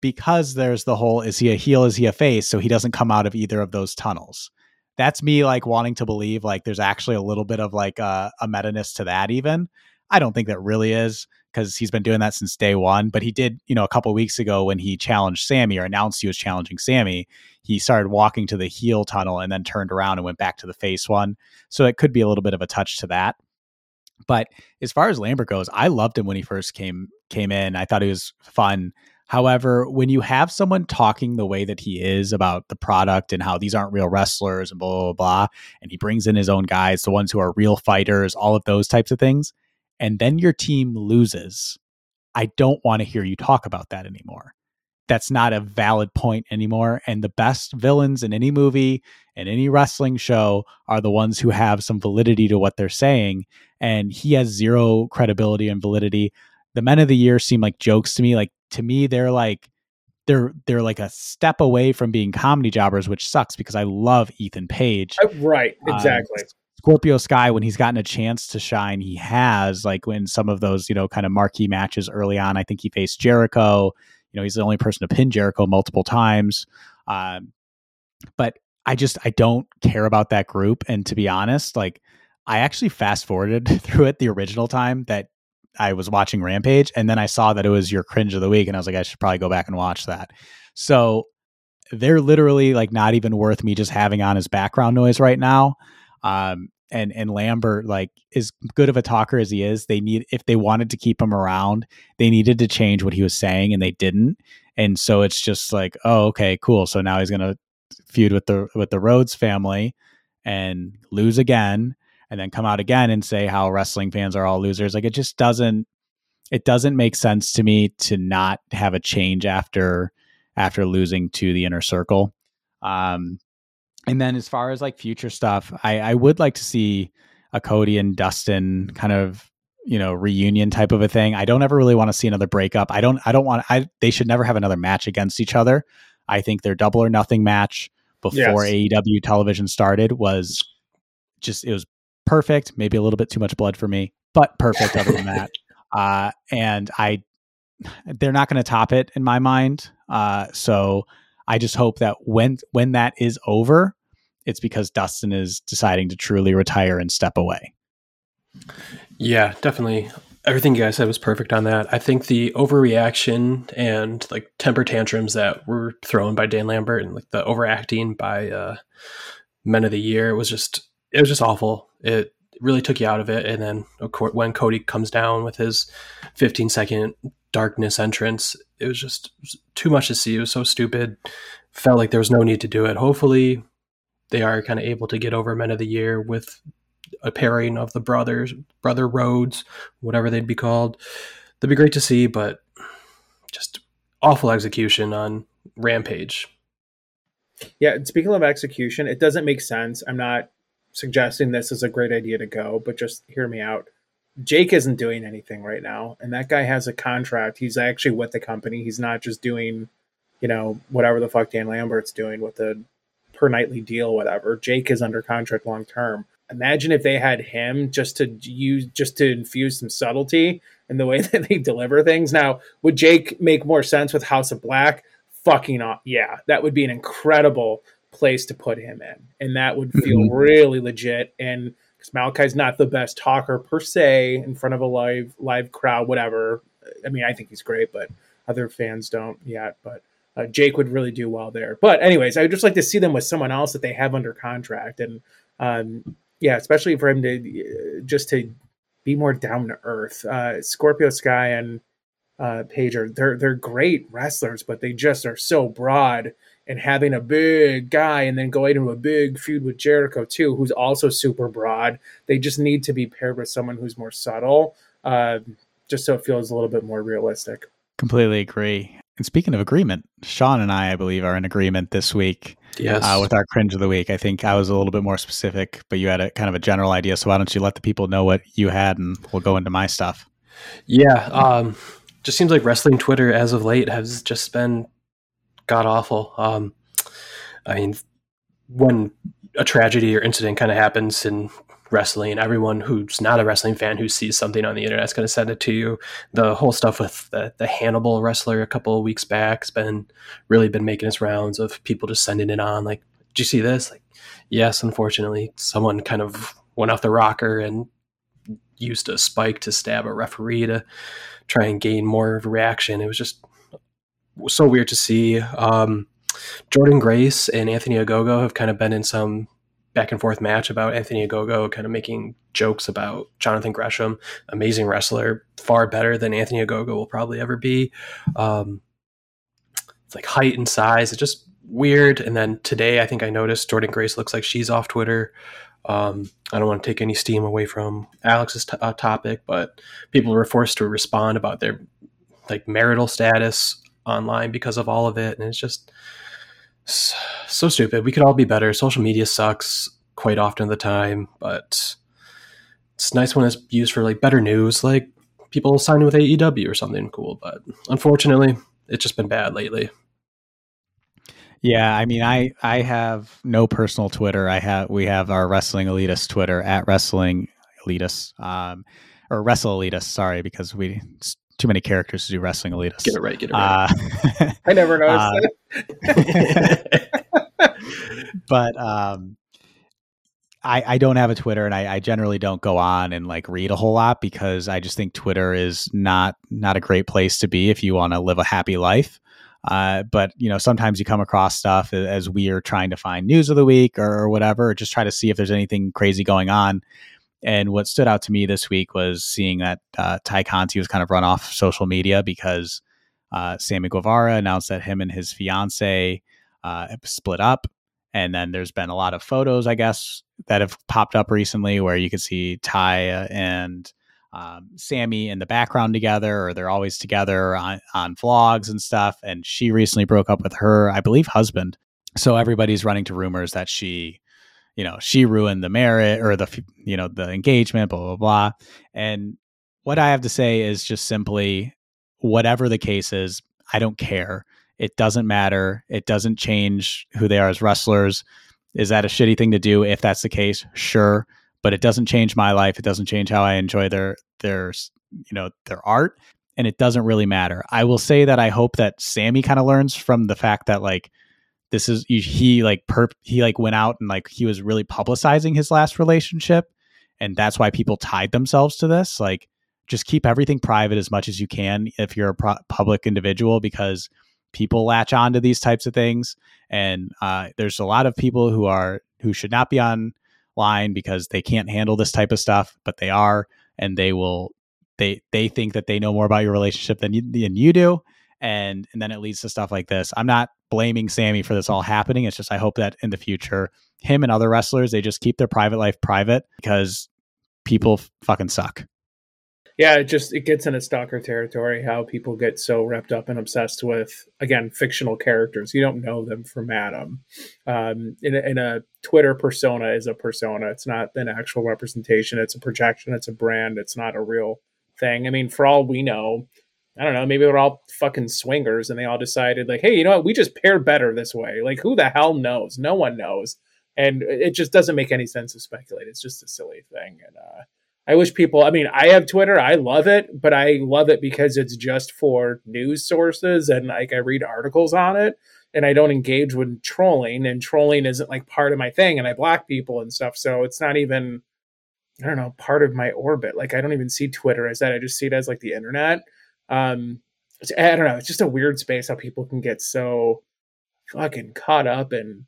because there's the whole is he a heel, is he a face? So he doesn't come out of either of those tunnels. That's me like wanting to believe like there's actually a little bit of like a, a meta-ness to that even. I don't think that really is because he's been doing that since day one. But he did, you know, a couple weeks ago when he challenged Sammy or announced he was challenging Sammy, he started walking to the heel tunnel and then turned around and went back to the face one. So it could be a little bit of a touch to that. But as far as Lambert goes, I loved him when he first came came in. I thought he was fun. However, when you have someone talking the way that he is about the product and how these aren't real wrestlers and blah, blah, blah, and he brings in his own guys, the ones who are real fighters, all of those types of things, and then your team loses, I don't want to hear you talk about that anymore. That's not a valid point anymore. And the best villains in any movie and any wrestling show are the ones who have some validity to what they're saying. And he has zero credibility and validity. The men of the year seem like jokes to me. Like to me, they're like they're they're like a step away from being comedy jobbers, which sucks because I love Ethan Page. Right, um, exactly. Um, Scorpio Sky, when he's gotten a chance to shine, he has like when some of those you know kind of marquee matches early on. I think he faced Jericho. You know, he's the only person to pin Jericho multiple times. Um, but I just I don't care about that group. And to be honest, like I actually fast forwarded <laughs> through it the original time that I was watching Rampage, and then I saw that it was your cringe of the week, and I was like, I should probably go back and watch that. So they're literally like not even worth me just having on as background noise right now. Um, and and Lambert, like as good of a talker as he is, they need if they wanted to keep him around, they needed to change what he was saying, and they didn't. And so it's just like, oh, okay, cool. So now he's gonna feud with the with the Rhodes family and lose again and then come out again and say how wrestling fans are all losers. Like it just doesn't it doesn't make sense to me to not have a change after after losing to the inner circle. Um and then as far as like future stuff, I, I would like to see a Cody and Dustin kind of you know reunion type of a thing. I don't ever really want to see another breakup. I don't I don't want I they should never have another match against each other. I think their double or nothing match before yes. AEW television started was just it was perfect. Maybe a little bit too much blood for me, but perfect other than that. <laughs> Uh, and I, they're not going to top it in my mind. Uh, so I just hope that when when that is over, it's because Dustin is deciding to truly retire and step away. Yeah, definitely. Everything you guys said was perfect on that. I think the overreaction and like temper tantrums that were thrown by Dan Lambert and like the overacting by uh, Men of the Year was just it was just awful. It really took you out of it. And then of course, when Cody comes down with his 15 second darkness entrance, it was just too much to see. It was so stupid. Felt like there was no need to do it. Hopefully, they are kind of able to get over Men of the Year with a pairing of the brothers, brother Rhodes, whatever they'd be called. That'd be great to see, but just awful execution on Rampage. Yeah, speaking of execution, it doesn't make sense. I'm not suggesting this is a great idea to go, but just hear me out. Jake isn't doing anything right now, and that guy has a contract. He's actually with the company. He's not just doing, you know, whatever the fuck Dan Lambert's doing with the per nightly deal, whatever. Jake is under contract long term. Imagine if they had him just to use, just to infuse some subtlety in the way <laughs> that they deliver things. Now, would Jake make more sense with House of Black? Fucking off. Yeah, that would be an incredible place to put him in, and that would feel mm-hmm. really legit. And because Malakai's not the best talker per se in front of a live live crowd, whatever. I mean, I think he's great, but other fans don't yet. But uh, Jake would really do well there. But anyways, I would just like to see them with someone else that they have under contract, and um, yeah, especially for him to uh, just to be more down to earth. Uh, Scorpio Sky and uh, Page are they're they're great wrestlers, but they just are so broad and having a big guy and then going into a big feud with Jericho too, who's also super broad. They just need to be paired with someone who's more subtle, uh, just so it feels a little bit more realistic. Completely agree. And speaking of agreement, Sean and I, I believe, are in agreement this week. Yes. Uh, with our cringe of the week, I think I was a little bit more specific, but you had a kind of a general idea. So why don't you let the people know what you had, and we'll go into my stuff. Yeah. Um, just seems like wrestling Twitter as of late has just been god awful. Um, I mean, when a tragedy or incident kind of happens in wrestling. and Everyone who's not a wrestling fan who sees something on the internet is going to send it to you. The whole stuff with the, the Hannibal wrestler a couple of weeks back has been really been making its rounds of people just sending it on. Like, did you see this? Like, yes, unfortunately, someone kind of went off the rocker and used a spike to stab a referee to try and gain more of a reaction. It was just so weird to see. Um, Jordynne Grace and Anthony Ogogo have kind of been in some back and forth match about Anthony Ogogo kind of making jokes about Jonathan Gresham, amazing wrestler, far better than Anthony Ogogo will probably ever be. Um, it's like height and size. It's just weird. And then today, I think I noticed Jordynne Grace looks like she's off Twitter. Um, I don't want to take any steam away from Alex's t- uh, topic, but people were forced to respond about their like marital status online because of all of it, and it's just so stupid. We could all be better. Social media sucks quite often of the time, but it's nice when it's used for like better news, like people signing with AEW or something cool. But unfortunately, it's just been bad lately. Yeah, I mean, I I have no personal Twitter. I have we have our wrestling elitist Twitter at wrestling elitist, um, or wrestle elitist. Sorry, because we too many characters to do wrestling elitist. Get it right. Get it right. Uh, <laughs> I never <laughs> noticed uh, <laughs> but um, I, I don't have a Twitter and I, I, generally don't go on and like read a whole lot because I just think Twitter is not not a great place to be if you want to live a happy life. Uh, but you know, sometimes you come across stuff as we are trying to find news of the week or, or whatever, or just try to see if there's anything crazy going on. And what stood out to me this week was seeing that uh, Tay Conti was kind of run off social media because uh, Sammy Guevara announced that him and his fiance uh, split up. And then there's been a lot of photos, I guess, that have popped up recently where you can see Ty and um, Sammy in the background together, or they're always together on, on vlogs and stuff. And she recently broke up with her, I believe, husband. So everybody's running to rumors that she, you know, she ruined the marriage or the, you know, the engagement, blah, blah, blah. And what I have to say is just simply whatever the case is, I don't care. It doesn't matter. It doesn't change who they are as wrestlers. Is that a shitty thing to do? If that's the case, sure. But it doesn't change my life. It doesn't change how I enjoy their their you know their art, and it doesn't really matter. I will say that I hope that Sammy kind of learns from the fact that like this is he like perp he like went out and like he was really publicizing his last relationship, and that's why people tied themselves to this. Like just keep everything private as much as you can if you're a pro- public individual because people latch on to these types of things and uh, there's a lot of people who are who should not be online because they can't handle this type of stuff but they are and they will they they think that they know more about your relationship than you, than you do and and then it leads to stuff like this i'm not blaming sammy for this all happening it's just i hope that in the future him and other wrestlers they just keep their private life private because people fucking suck yeah, it just it gets into stalker territory how people get so wrapped up and obsessed with again fictional characters. You don't know them from Adam. Um, in, a, in a Twitter persona is a persona. It's not an actual representation. It's a projection. It's a brand. It's not a real thing. I mean, for all we know, I don't know. Maybe they're all fucking swingers, and they all decided like, hey, you know what? We just pair better this way. Like, who the hell knows? No one knows, and it just doesn't make any sense to speculate. It's just a silly thing, and. uh I wish people, I mean, I have Twitter, I love it, but I love it because it's just for news sources and like I read articles on it and I don't engage with trolling and trolling isn't like part of my thing and I block people and stuff. So it's not even, I don't know, part of my orbit. Like I don't even see Twitter as that. I just see it as like the internet. Um, I don't know. It's just a weird space how people can get so fucking caught up in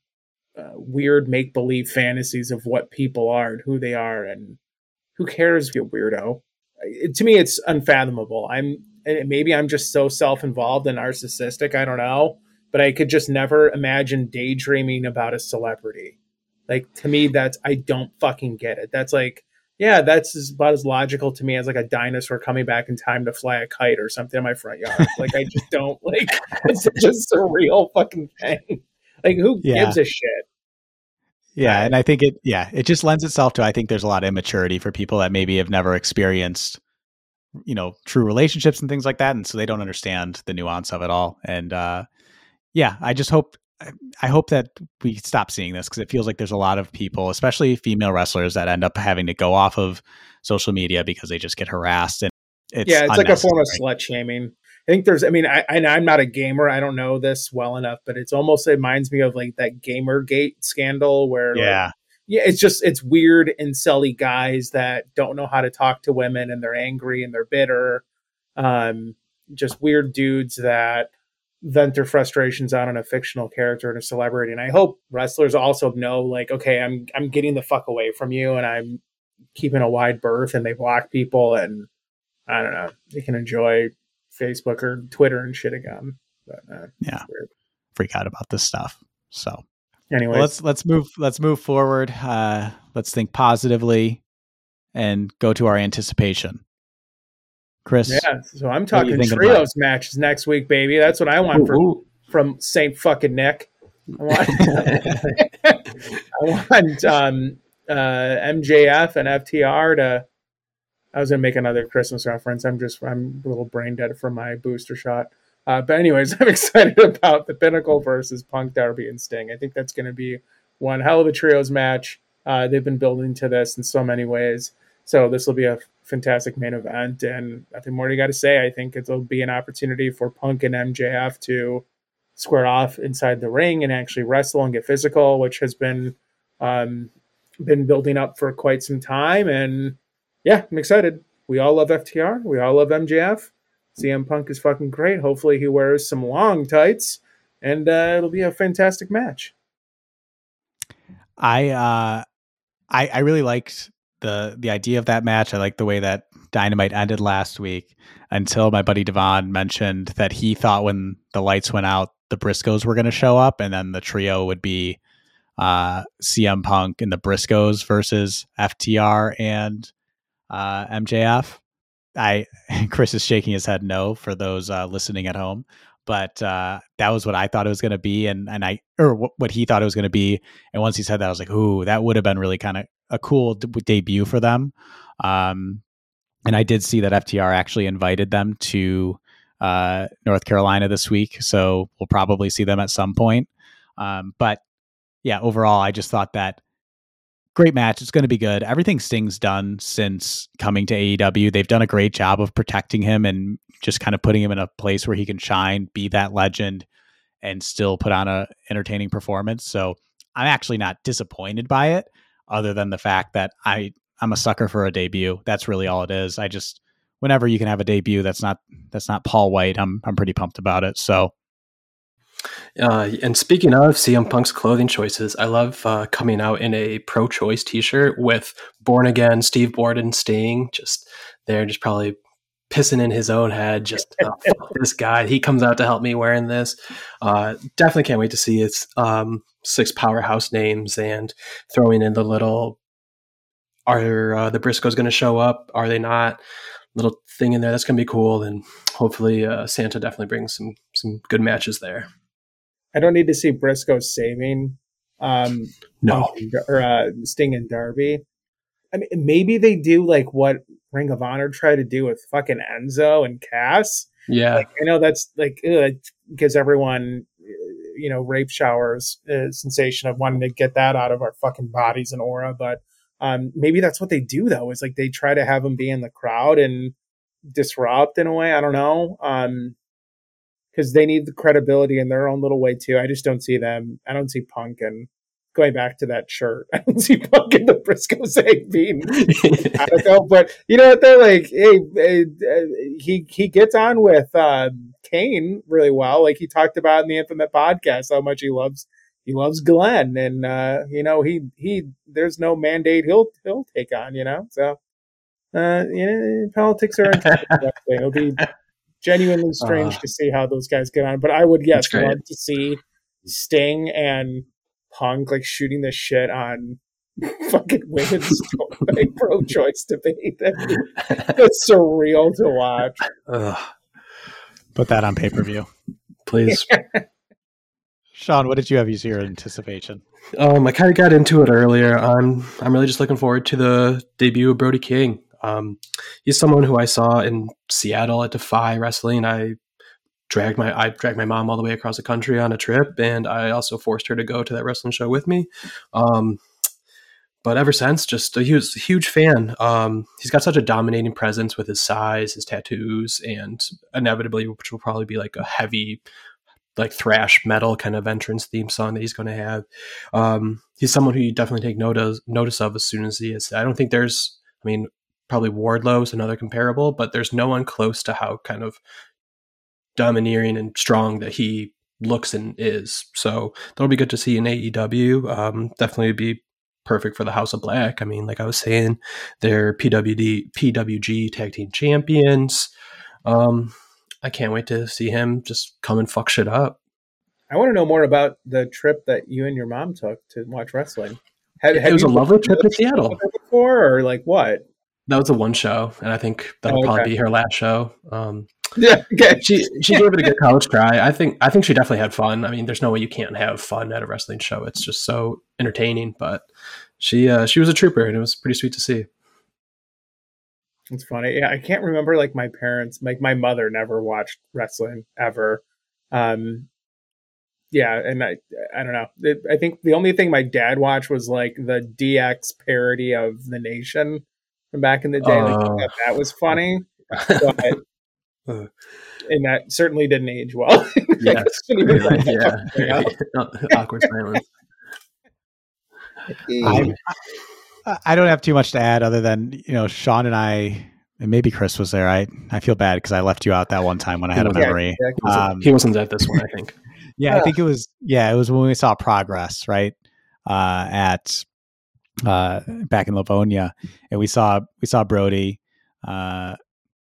uh, weird make believe fantasies of what people are and who they are and who cares, if you weirdo? It, to me, it's unfathomable. I'm maybe I'm just so self involved and narcissistic. I don't know, but I could just never imagine daydreaming about a celebrity. Like to me, that's I don't fucking get it. That's like, yeah, that's about as logical to me as like a dinosaur coming back in time to fly a kite or something in my front yard. <laughs> like I just don't like. <laughs> It's just a real fucking thing. Like who yeah. gives a shit? Yeah, and I think it yeah, it just lends itself to I think there's a lot of immaturity for people that maybe have never experienced you know, true relationships and things like that and so they don't understand the nuance of it all. And uh yeah, I just hope I hope that we stop seeing this because it feels like there's a lot of people, especially female wrestlers, that end up having to go off of social media because they just get harassed and it's yeah, it's like a form of slut shaming. I think there's, I mean, I, I'm not a gamer. I don't know this well enough, but it's almost, it reminds me of like that Gamergate scandal where, yeah, like, yeah, it's just, it's weird and silly guys that don't know how to talk to women and they're angry and they're bitter. Um, just weird dudes that vent their frustrations out on a fictional character and a celebrity. And I hope wrestlers also know, like, okay, I'm, I'm getting the fuck away from you and I'm keeping a wide berth and they block people and I don't know, they can enjoy Facebook or Twitter and shit again. But uh, yeah, freak out about this stuff. So anyway, well, let's let's move let's move forward. Uh, let's think positively and go to our anticipation. Chris, yeah. So I'm talking trios matches next week, baby. That's what I want ooh, from ooh. from Saint fucking Nick. I want, <laughs> I want um, uh, MJF and FTR to I was gonna make another Christmas reference. I'm just I'm a little brain dead from my booster shot. Uh, but anyways, <laughs> I'm excited about the Pinnacle versus Punk Darby and Sting. I think that's going to be one hell of a trios match. Uh, they've been building to this in so many ways, so this will be a fantastic main event. And nothing more you got to say. I think it'll be an opportunity for Punk and MJF to square off inside the ring and actually wrestle and get physical, which has been um, been building up for quite some time. And yeah, I'm excited. We all love FTR. We all love MJF. CM Punk is fucking great. Hopefully, he wears some long tights, and uh, it'll be a fantastic match. I uh, I I really liked the the idea of that match. I like the way that Dynamite ended last week. Until my buddy Devon mentioned that he thought when the lights went out, the Briscoes were going to show up, and then the trio would be uh, CM Punk and the Briscoes versus FTR and uh, MJF. I <laughs> Chris is shaking his head no for those uh, listening at home, but uh, that was what I thought it was going to be, and and I or what, what he thought it was going to be. And once he said that, I was like, ooh, that would have been really kind of a cool debut for them. Um, and I did see that FTR actually invited them to uh, North Carolina this week, so we'll probably see them at some point. Um, but yeah, overall, I just thought that great match. It's going to be good. Everything Sting's done since coming to AEW, they've done a great job of protecting him and just kind of putting him in a place where he can shine, be that legend, and still put on a entertaining performance. So I'm actually not disappointed by it, other than the fact that I I'm a sucker for a debut. That's really all it is. I just whenever you can have a debut that's not that's not Paul White, I'm I'm pretty pumped about it. So uh, and speaking of CM Punk's clothing choices, I love uh, coming out in a pro-choice T-shirt with "Born Again" Steve Borden Sting just there, just probably pissing in his own head. Just oh, <laughs> this guy, he comes out to help me wearing this. Uh, definitely can't wait to see it. um, six powerhouse names and throwing in the little. Are uh, the Briscoes going to show up? Are they not? Little thing in there that's going to be cool, and hopefully uh, Santa definitely brings some some good matches there. I don't need to see Briscoe saving um no or uh, Sting and Darby. I mean, maybe they do like what Ring of Honor tried to do with fucking Enzo and Cass. Yeah, like, I know that's like it gives everyone you know rape showers uh, sensation of wanting to get that out of our fucking bodies and aura, but um maybe that's what they do though is like they try to have them be in the crowd and disrupt in a way. I don't know. Um, because they need the credibility in their own little way too. I just don't see them. I don't see Punk and going back to that shirt. <laughs> I don't see Punk and the Briscoe saying being <laughs> I don't know, but you know what? They're like, hey, hey uh, he he gets on with uh, Kane really well. Like he talked about in the Infinite podcast, how much he loves he loves Glenn, and uh, you know he he there's no mandate he'll he'll take on. You know, so uh, you know politics are. <laughs> It'll be genuinely strange uh, to see how those guys get on. But I would yes love to see Sting and Punk like shooting the shit on <laughs> fucking women's like, <laughs> pro-choice debate. That's surreal to watch. Ugh. Put that on pay per view, please. <laughs> Sean, what did you have as your anticipation? Um, I kind of got into it earlier. I'm I'm really just looking forward to the debut of Brody King. Um, he's someone who I saw in Seattle at Defy Wrestling. I dragged my I dragged my mom all the way across the country on a trip, and I also forced her to go to that wrestling show with me. Um, but ever since, just a huge fan. Um, he's got such a dominating presence with his size, his tattoos, and inevitably, which will probably be like a heavy, like thrash metal kind of entrance theme song that he's going to have. Um, he's someone who you definitely take notice notice of as soon as he is. I don't think there's, I mean, probably Wardlow is another comparable, but there's no one close to how kind of domineering and strong that he looks and is. So that'll be good to see in AEW. Um, definitely be perfect for the House of Black. I mean, like I was saying, they're PWD PWG tag team champions. Um, I can't wait to see him just come and fuck shit up. I want to know more about the trip that you and your mom took to watch wrestling. Have, it was a lovely trip to Seattle before, or like what? That was a one show, and I think that'll oh, okay. probably be her last show. Um, yeah, <laughs> okay. she she gave it a good college try. I think I think she definitely had fun. I mean, there's no way you can't have fun at a wrestling show. It's just so entertaining. But she uh, she was a trooper, and it was pretty sweet to see. It's funny. Yeah, I can't remember like my parents, like my mother never watched wrestling ever. Um, yeah, and I I don't know. It, I think the only thing my dad watched was like the DX parody of the Nation from back in the day. Uh, like, that, that was funny, but, <laughs> and that certainly didn't age well. <laughs> yes, <laughs> yeah, yeah. awkward silence. I, I don't have too much to add other than you know Sean and I and maybe Chris was there. I I feel bad because I left you out that one time when I had a memory. Yeah, um, he wasn't at this one, I think. yeah, I think it was. Yeah, it was when we saw progress, right? Uh, at uh, back in Livonia, and we saw we saw Brody uh,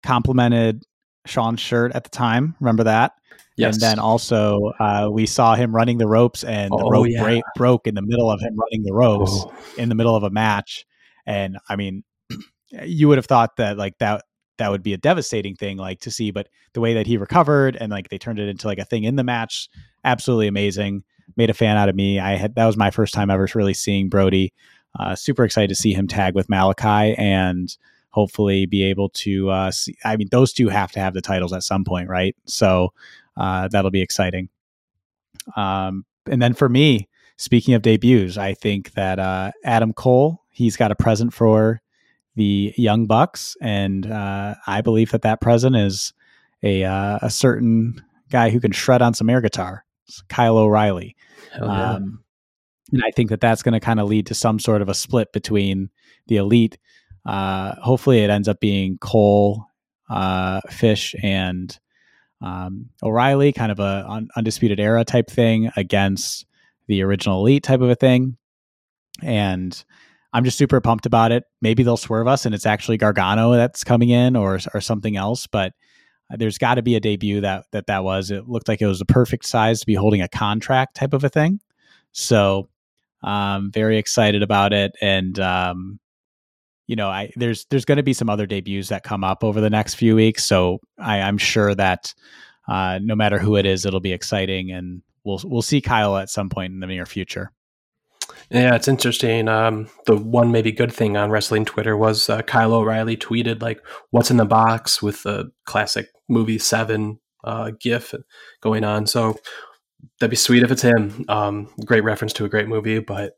complimented Sean's shirt at the time. Remember that? Yes. And then also uh, we saw him running the ropes, and the oh, rope yeah. break, broke in the middle of him running the ropes oh. in the middle of a match. And I mean, <clears throat> you would have thought that like that that would be a devastating thing like to see, but the way that he recovered and like they turned it into like a thing in the match, absolutely amazing. Made a fan out of me. I had that was my first time ever really seeing Brody. Uh, super excited to see him tag with Malachi and hopefully be able to uh, see. I mean, those two have to have the titles at some point, right? So uh, that'll be exciting. Um, and then for me, speaking of debuts, I think that uh, Adam Cole he's got a present for the Young Bucks, and uh, I believe that that present is a uh, a certain guy who can shred on some air guitar, Kyle O'Reilly. Yeah. Um, and I think that that's going to kind of lead to some sort of a split between the elite. Uh, hopefully, it ends up being Cole, uh, Fish, and um, O'Reilly, kind of a un- undisputed era type thing against the original elite type of a thing. And I'm just super pumped about it. Maybe they'll swerve us and it's actually Gargano that's coming in or or something else, but there's got to be a debut that that that was. It looked like it was the perfect size to be holding a contract type of a thing. So, um very excited about it and um you know, I there's there's going to be some other debuts that come up over the next few weeks, so I, I'm sure that uh, no matter who it is, it'll be exciting, and we'll we'll see Kyle at some point in the near future. Yeah, it's interesting. Um, the one maybe good thing on wrestling Twitter was uh, Kyle O'Reilly tweeted like, "What's in the box?" with the classic movie Seven uh, GIF going on. So that'd be sweet if it's him. Um, great reference to a great movie, but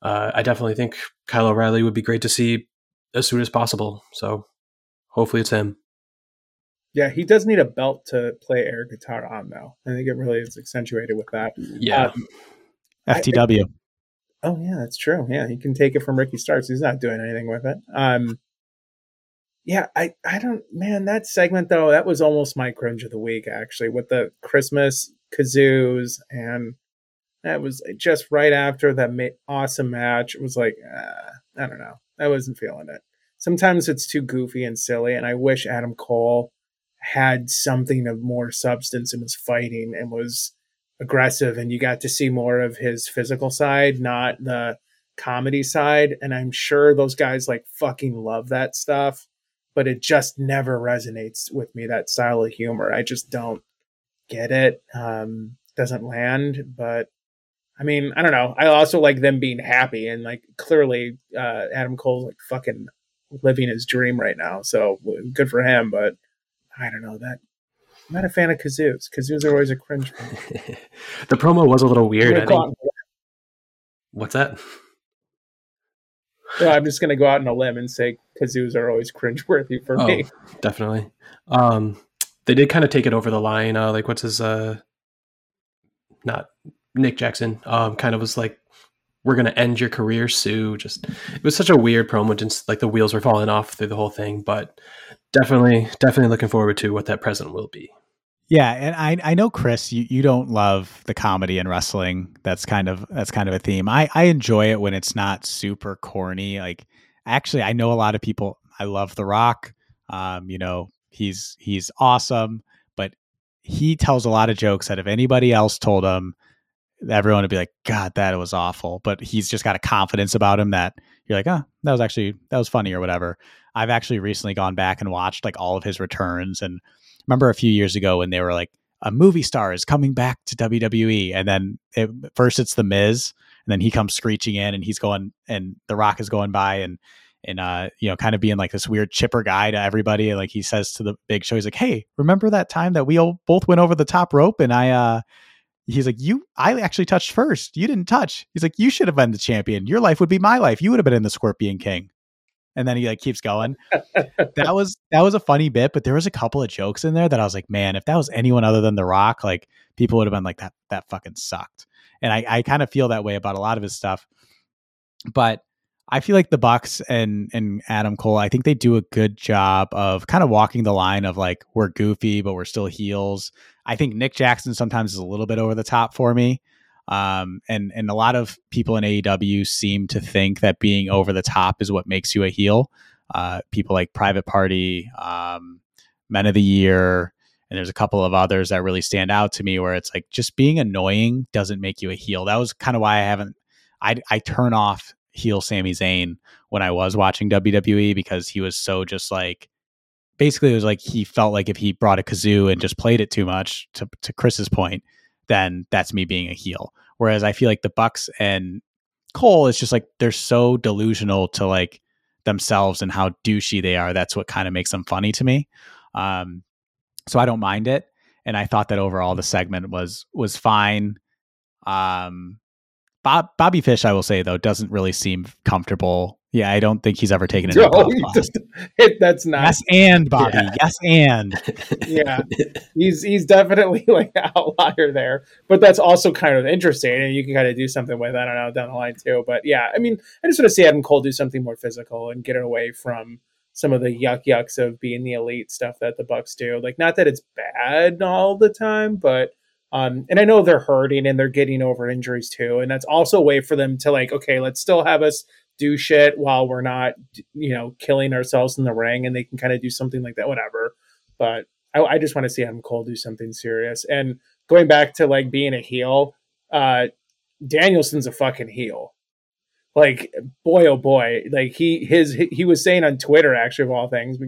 uh, I definitely think Kyle O'Reilly would be great to see as soon as possible. So hopefully it's him. Yeah, he does need a belt to play air guitar on, though. I think it really is accentuated with that. Yeah. Um, FTW. I, oh, yeah, that's true. Yeah, he can take it from Ricky Starks. He's not doing anything with it. Um, yeah, I, I don't, man, that segment, though, that was almost my cringe of the week, actually, with the Christmas kazoos. And that was just right after that ma- awesome match. It was like, uh, I don't know. I wasn't feeling it. Sometimes it's too goofy and silly, and I wish Adam Cole had something of more substance and was fighting and was aggressive, and you got to see more of his physical side, not the comedy side. And I'm sure those guys like fucking love that stuff, but it just never resonates with me. That style of humor, I just don't get it. Um, doesn't land, but I mean, I don't know. I also like them being happy and like clearly uh, Adam Cole's like fucking living his dream right now. So good for him, but I don't know that I'm not a fan of kazoos. Kazoos are always a cringe. <laughs> the promo was a little weird. What's that? I'm just going to go out on a limb and say kazoos are always cringeworthy for oh, me. Definitely. Um, they did kind of take it over the line. Uh, like, what's his? Uh, not Nick Jackson. Um, kind of was like, "We're to end your career, Sue." Just it was such a weird promo. Just like the wheels were falling off through the whole thing. But definitely, definitely looking forward to what that present will be. Yeah, and I I know Chris, you, you don't love the comedy in wrestling. That's kind of that's kind of a theme. I I enjoy it when it's not super corny. Like actually, I know a lot of people. I love The Rock. Um, you know, he's he's awesome, but he tells a lot of jokes that if anybody else told him, everyone would be like, "God, that was awful." But he's just got a confidence about him that you're like, "Oh, that was actually that was funny" or whatever. I've actually recently gone back and watched like all of his returns and remember a few years ago when they were like, a movie star is coming back to WWE, and then it, first it's the Miz, and then he comes screeching in, and he's going, and The Rock is going by, and and uh, you know, kind of being like this weird chipper guy to everybody. Like he says to the Big Show, he's like, "Hey, remember that time that we all both went over the top rope, and I." uh He's like, you. I actually touched first. You didn't touch. He's like, you should have been the champion. Your life would be my life. You would have been in the Scorpion King and then he like keeps going. <laughs> that was that was a funny bit, but there was a couple of jokes in there that I was like, man, if that was anyone other than The Rock, like people would have been like that that fucking sucked. And I, I kind of feel that way about a lot of his stuff. But I feel like the Bucks and and Adam Cole, I think they do a good job of kind of walking the line of like we're goofy, but we're still heels. I think Nick Jackson sometimes is a little bit over the top for me. Um, and and a lot of people in AEW seem to think that being over the top is what makes you a heel. Uh, people like Private Party, um, Men of the Year, and there's a couple of others that really stand out to me where it's like just being annoying doesn't make you a heel. That was kind of why I haven't. I I turn off heel Sami Zayn when I was watching WWE because he was so just like basically it was like he felt like if he brought a kazoo and just played it too much to to Chris's point then that's me being a heel. Whereas I feel like the Bucks and Cole is just like they're so delusional to like themselves and how douchey they are. That's what kind of makes them funny to me. Um, so I don't mind it. And I thought that overall the segment was was fine. Um, Bob, Bobby Fish, I will say though, doesn't really seem comfortable yeah, I don't think he's ever taken it. No, just, <laughs> that's not. Yes, and Bobby. Yeah. Yes, and <laughs> yeah, he's he's definitely <laughs> like an outlier there. But that's also kind of interesting, and you can kind of do something with. I don't know down the line too. But yeah, I mean, I just want to see Adam Cole do something more physical and get away from some of the yuck yucks of being the elite stuff that the Bucks do. Like, not that it's bad all the time, but um, and I know they're hurting and they're getting over injuries too. And that's also a way for them to like, okay, let's still have us do shit while we're not, you know, killing ourselves in the ring, and they can kind of do something like that, whatever. But I, I just want to see Adam Cole do something serious. And going back to like being a heel, uh, Danielson's a fucking heel. Like boy, oh boy, like he his he was saying on Twitter, actually of all things,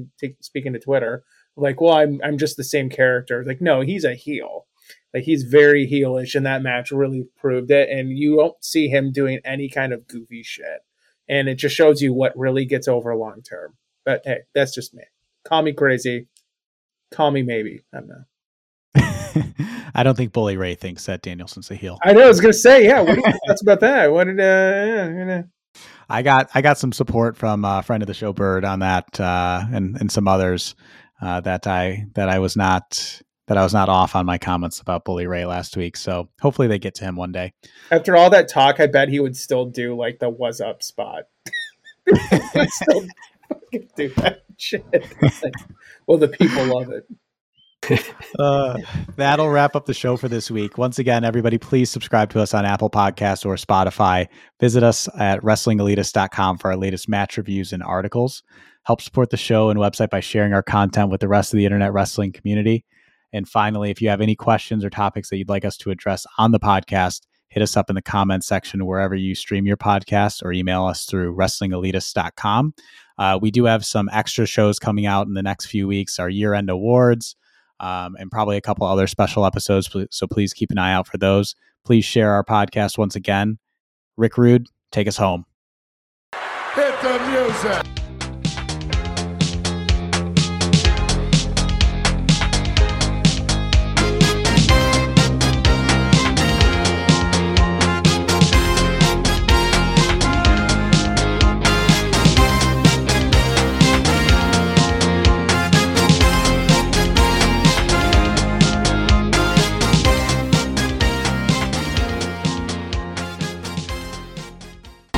speaking to Twitter, like, well, I'm I'm just the same character. Like, no, he's a heel. Like he's very heelish, and that match really proved it. And you won't see him doing any kind of goofy shit and it just shows you what really gets over long term. But hey, that's just me. Call me crazy. Call me maybe. I don't know. <laughs> I don't think Bully Ray thinks that Danielson's a heel. I know. I was gonna say, yeah. What you think about that? What did? Uh, yeah, I got I got some support from a friend of the show, Bird, on that, uh, and and some others uh, that I that I was not that I was not off on my comments about Bully Ray last week. So hopefully they get to him one day. After all that talk, I bet he would still do like the "was up" spot. <laughs> still do that shit. Like, well, the people love it. <laughs> uh, that'll wrap up the show for this week. Once again, everybody, please subscribe to us on Apple Podcasts or Spotify. Visit us at WrestlingElitist.com for our latest match reviews and articles. Help support the show and website by sharing our content with the rest of the internet wrestling community. And finally, if you have any questions or topics that you'd like us to address on the podcast, hit us up in the comments section wherever you stream your podcast or email us through wrestlingelitist.com. Uh, we do have some extra shows coming out in the next few weeks, our year end awards, um, and probably a couple other special episodes. So please keep an eye out for those. Please share our podcast once again. Rick Rude, take us home. Hit the music.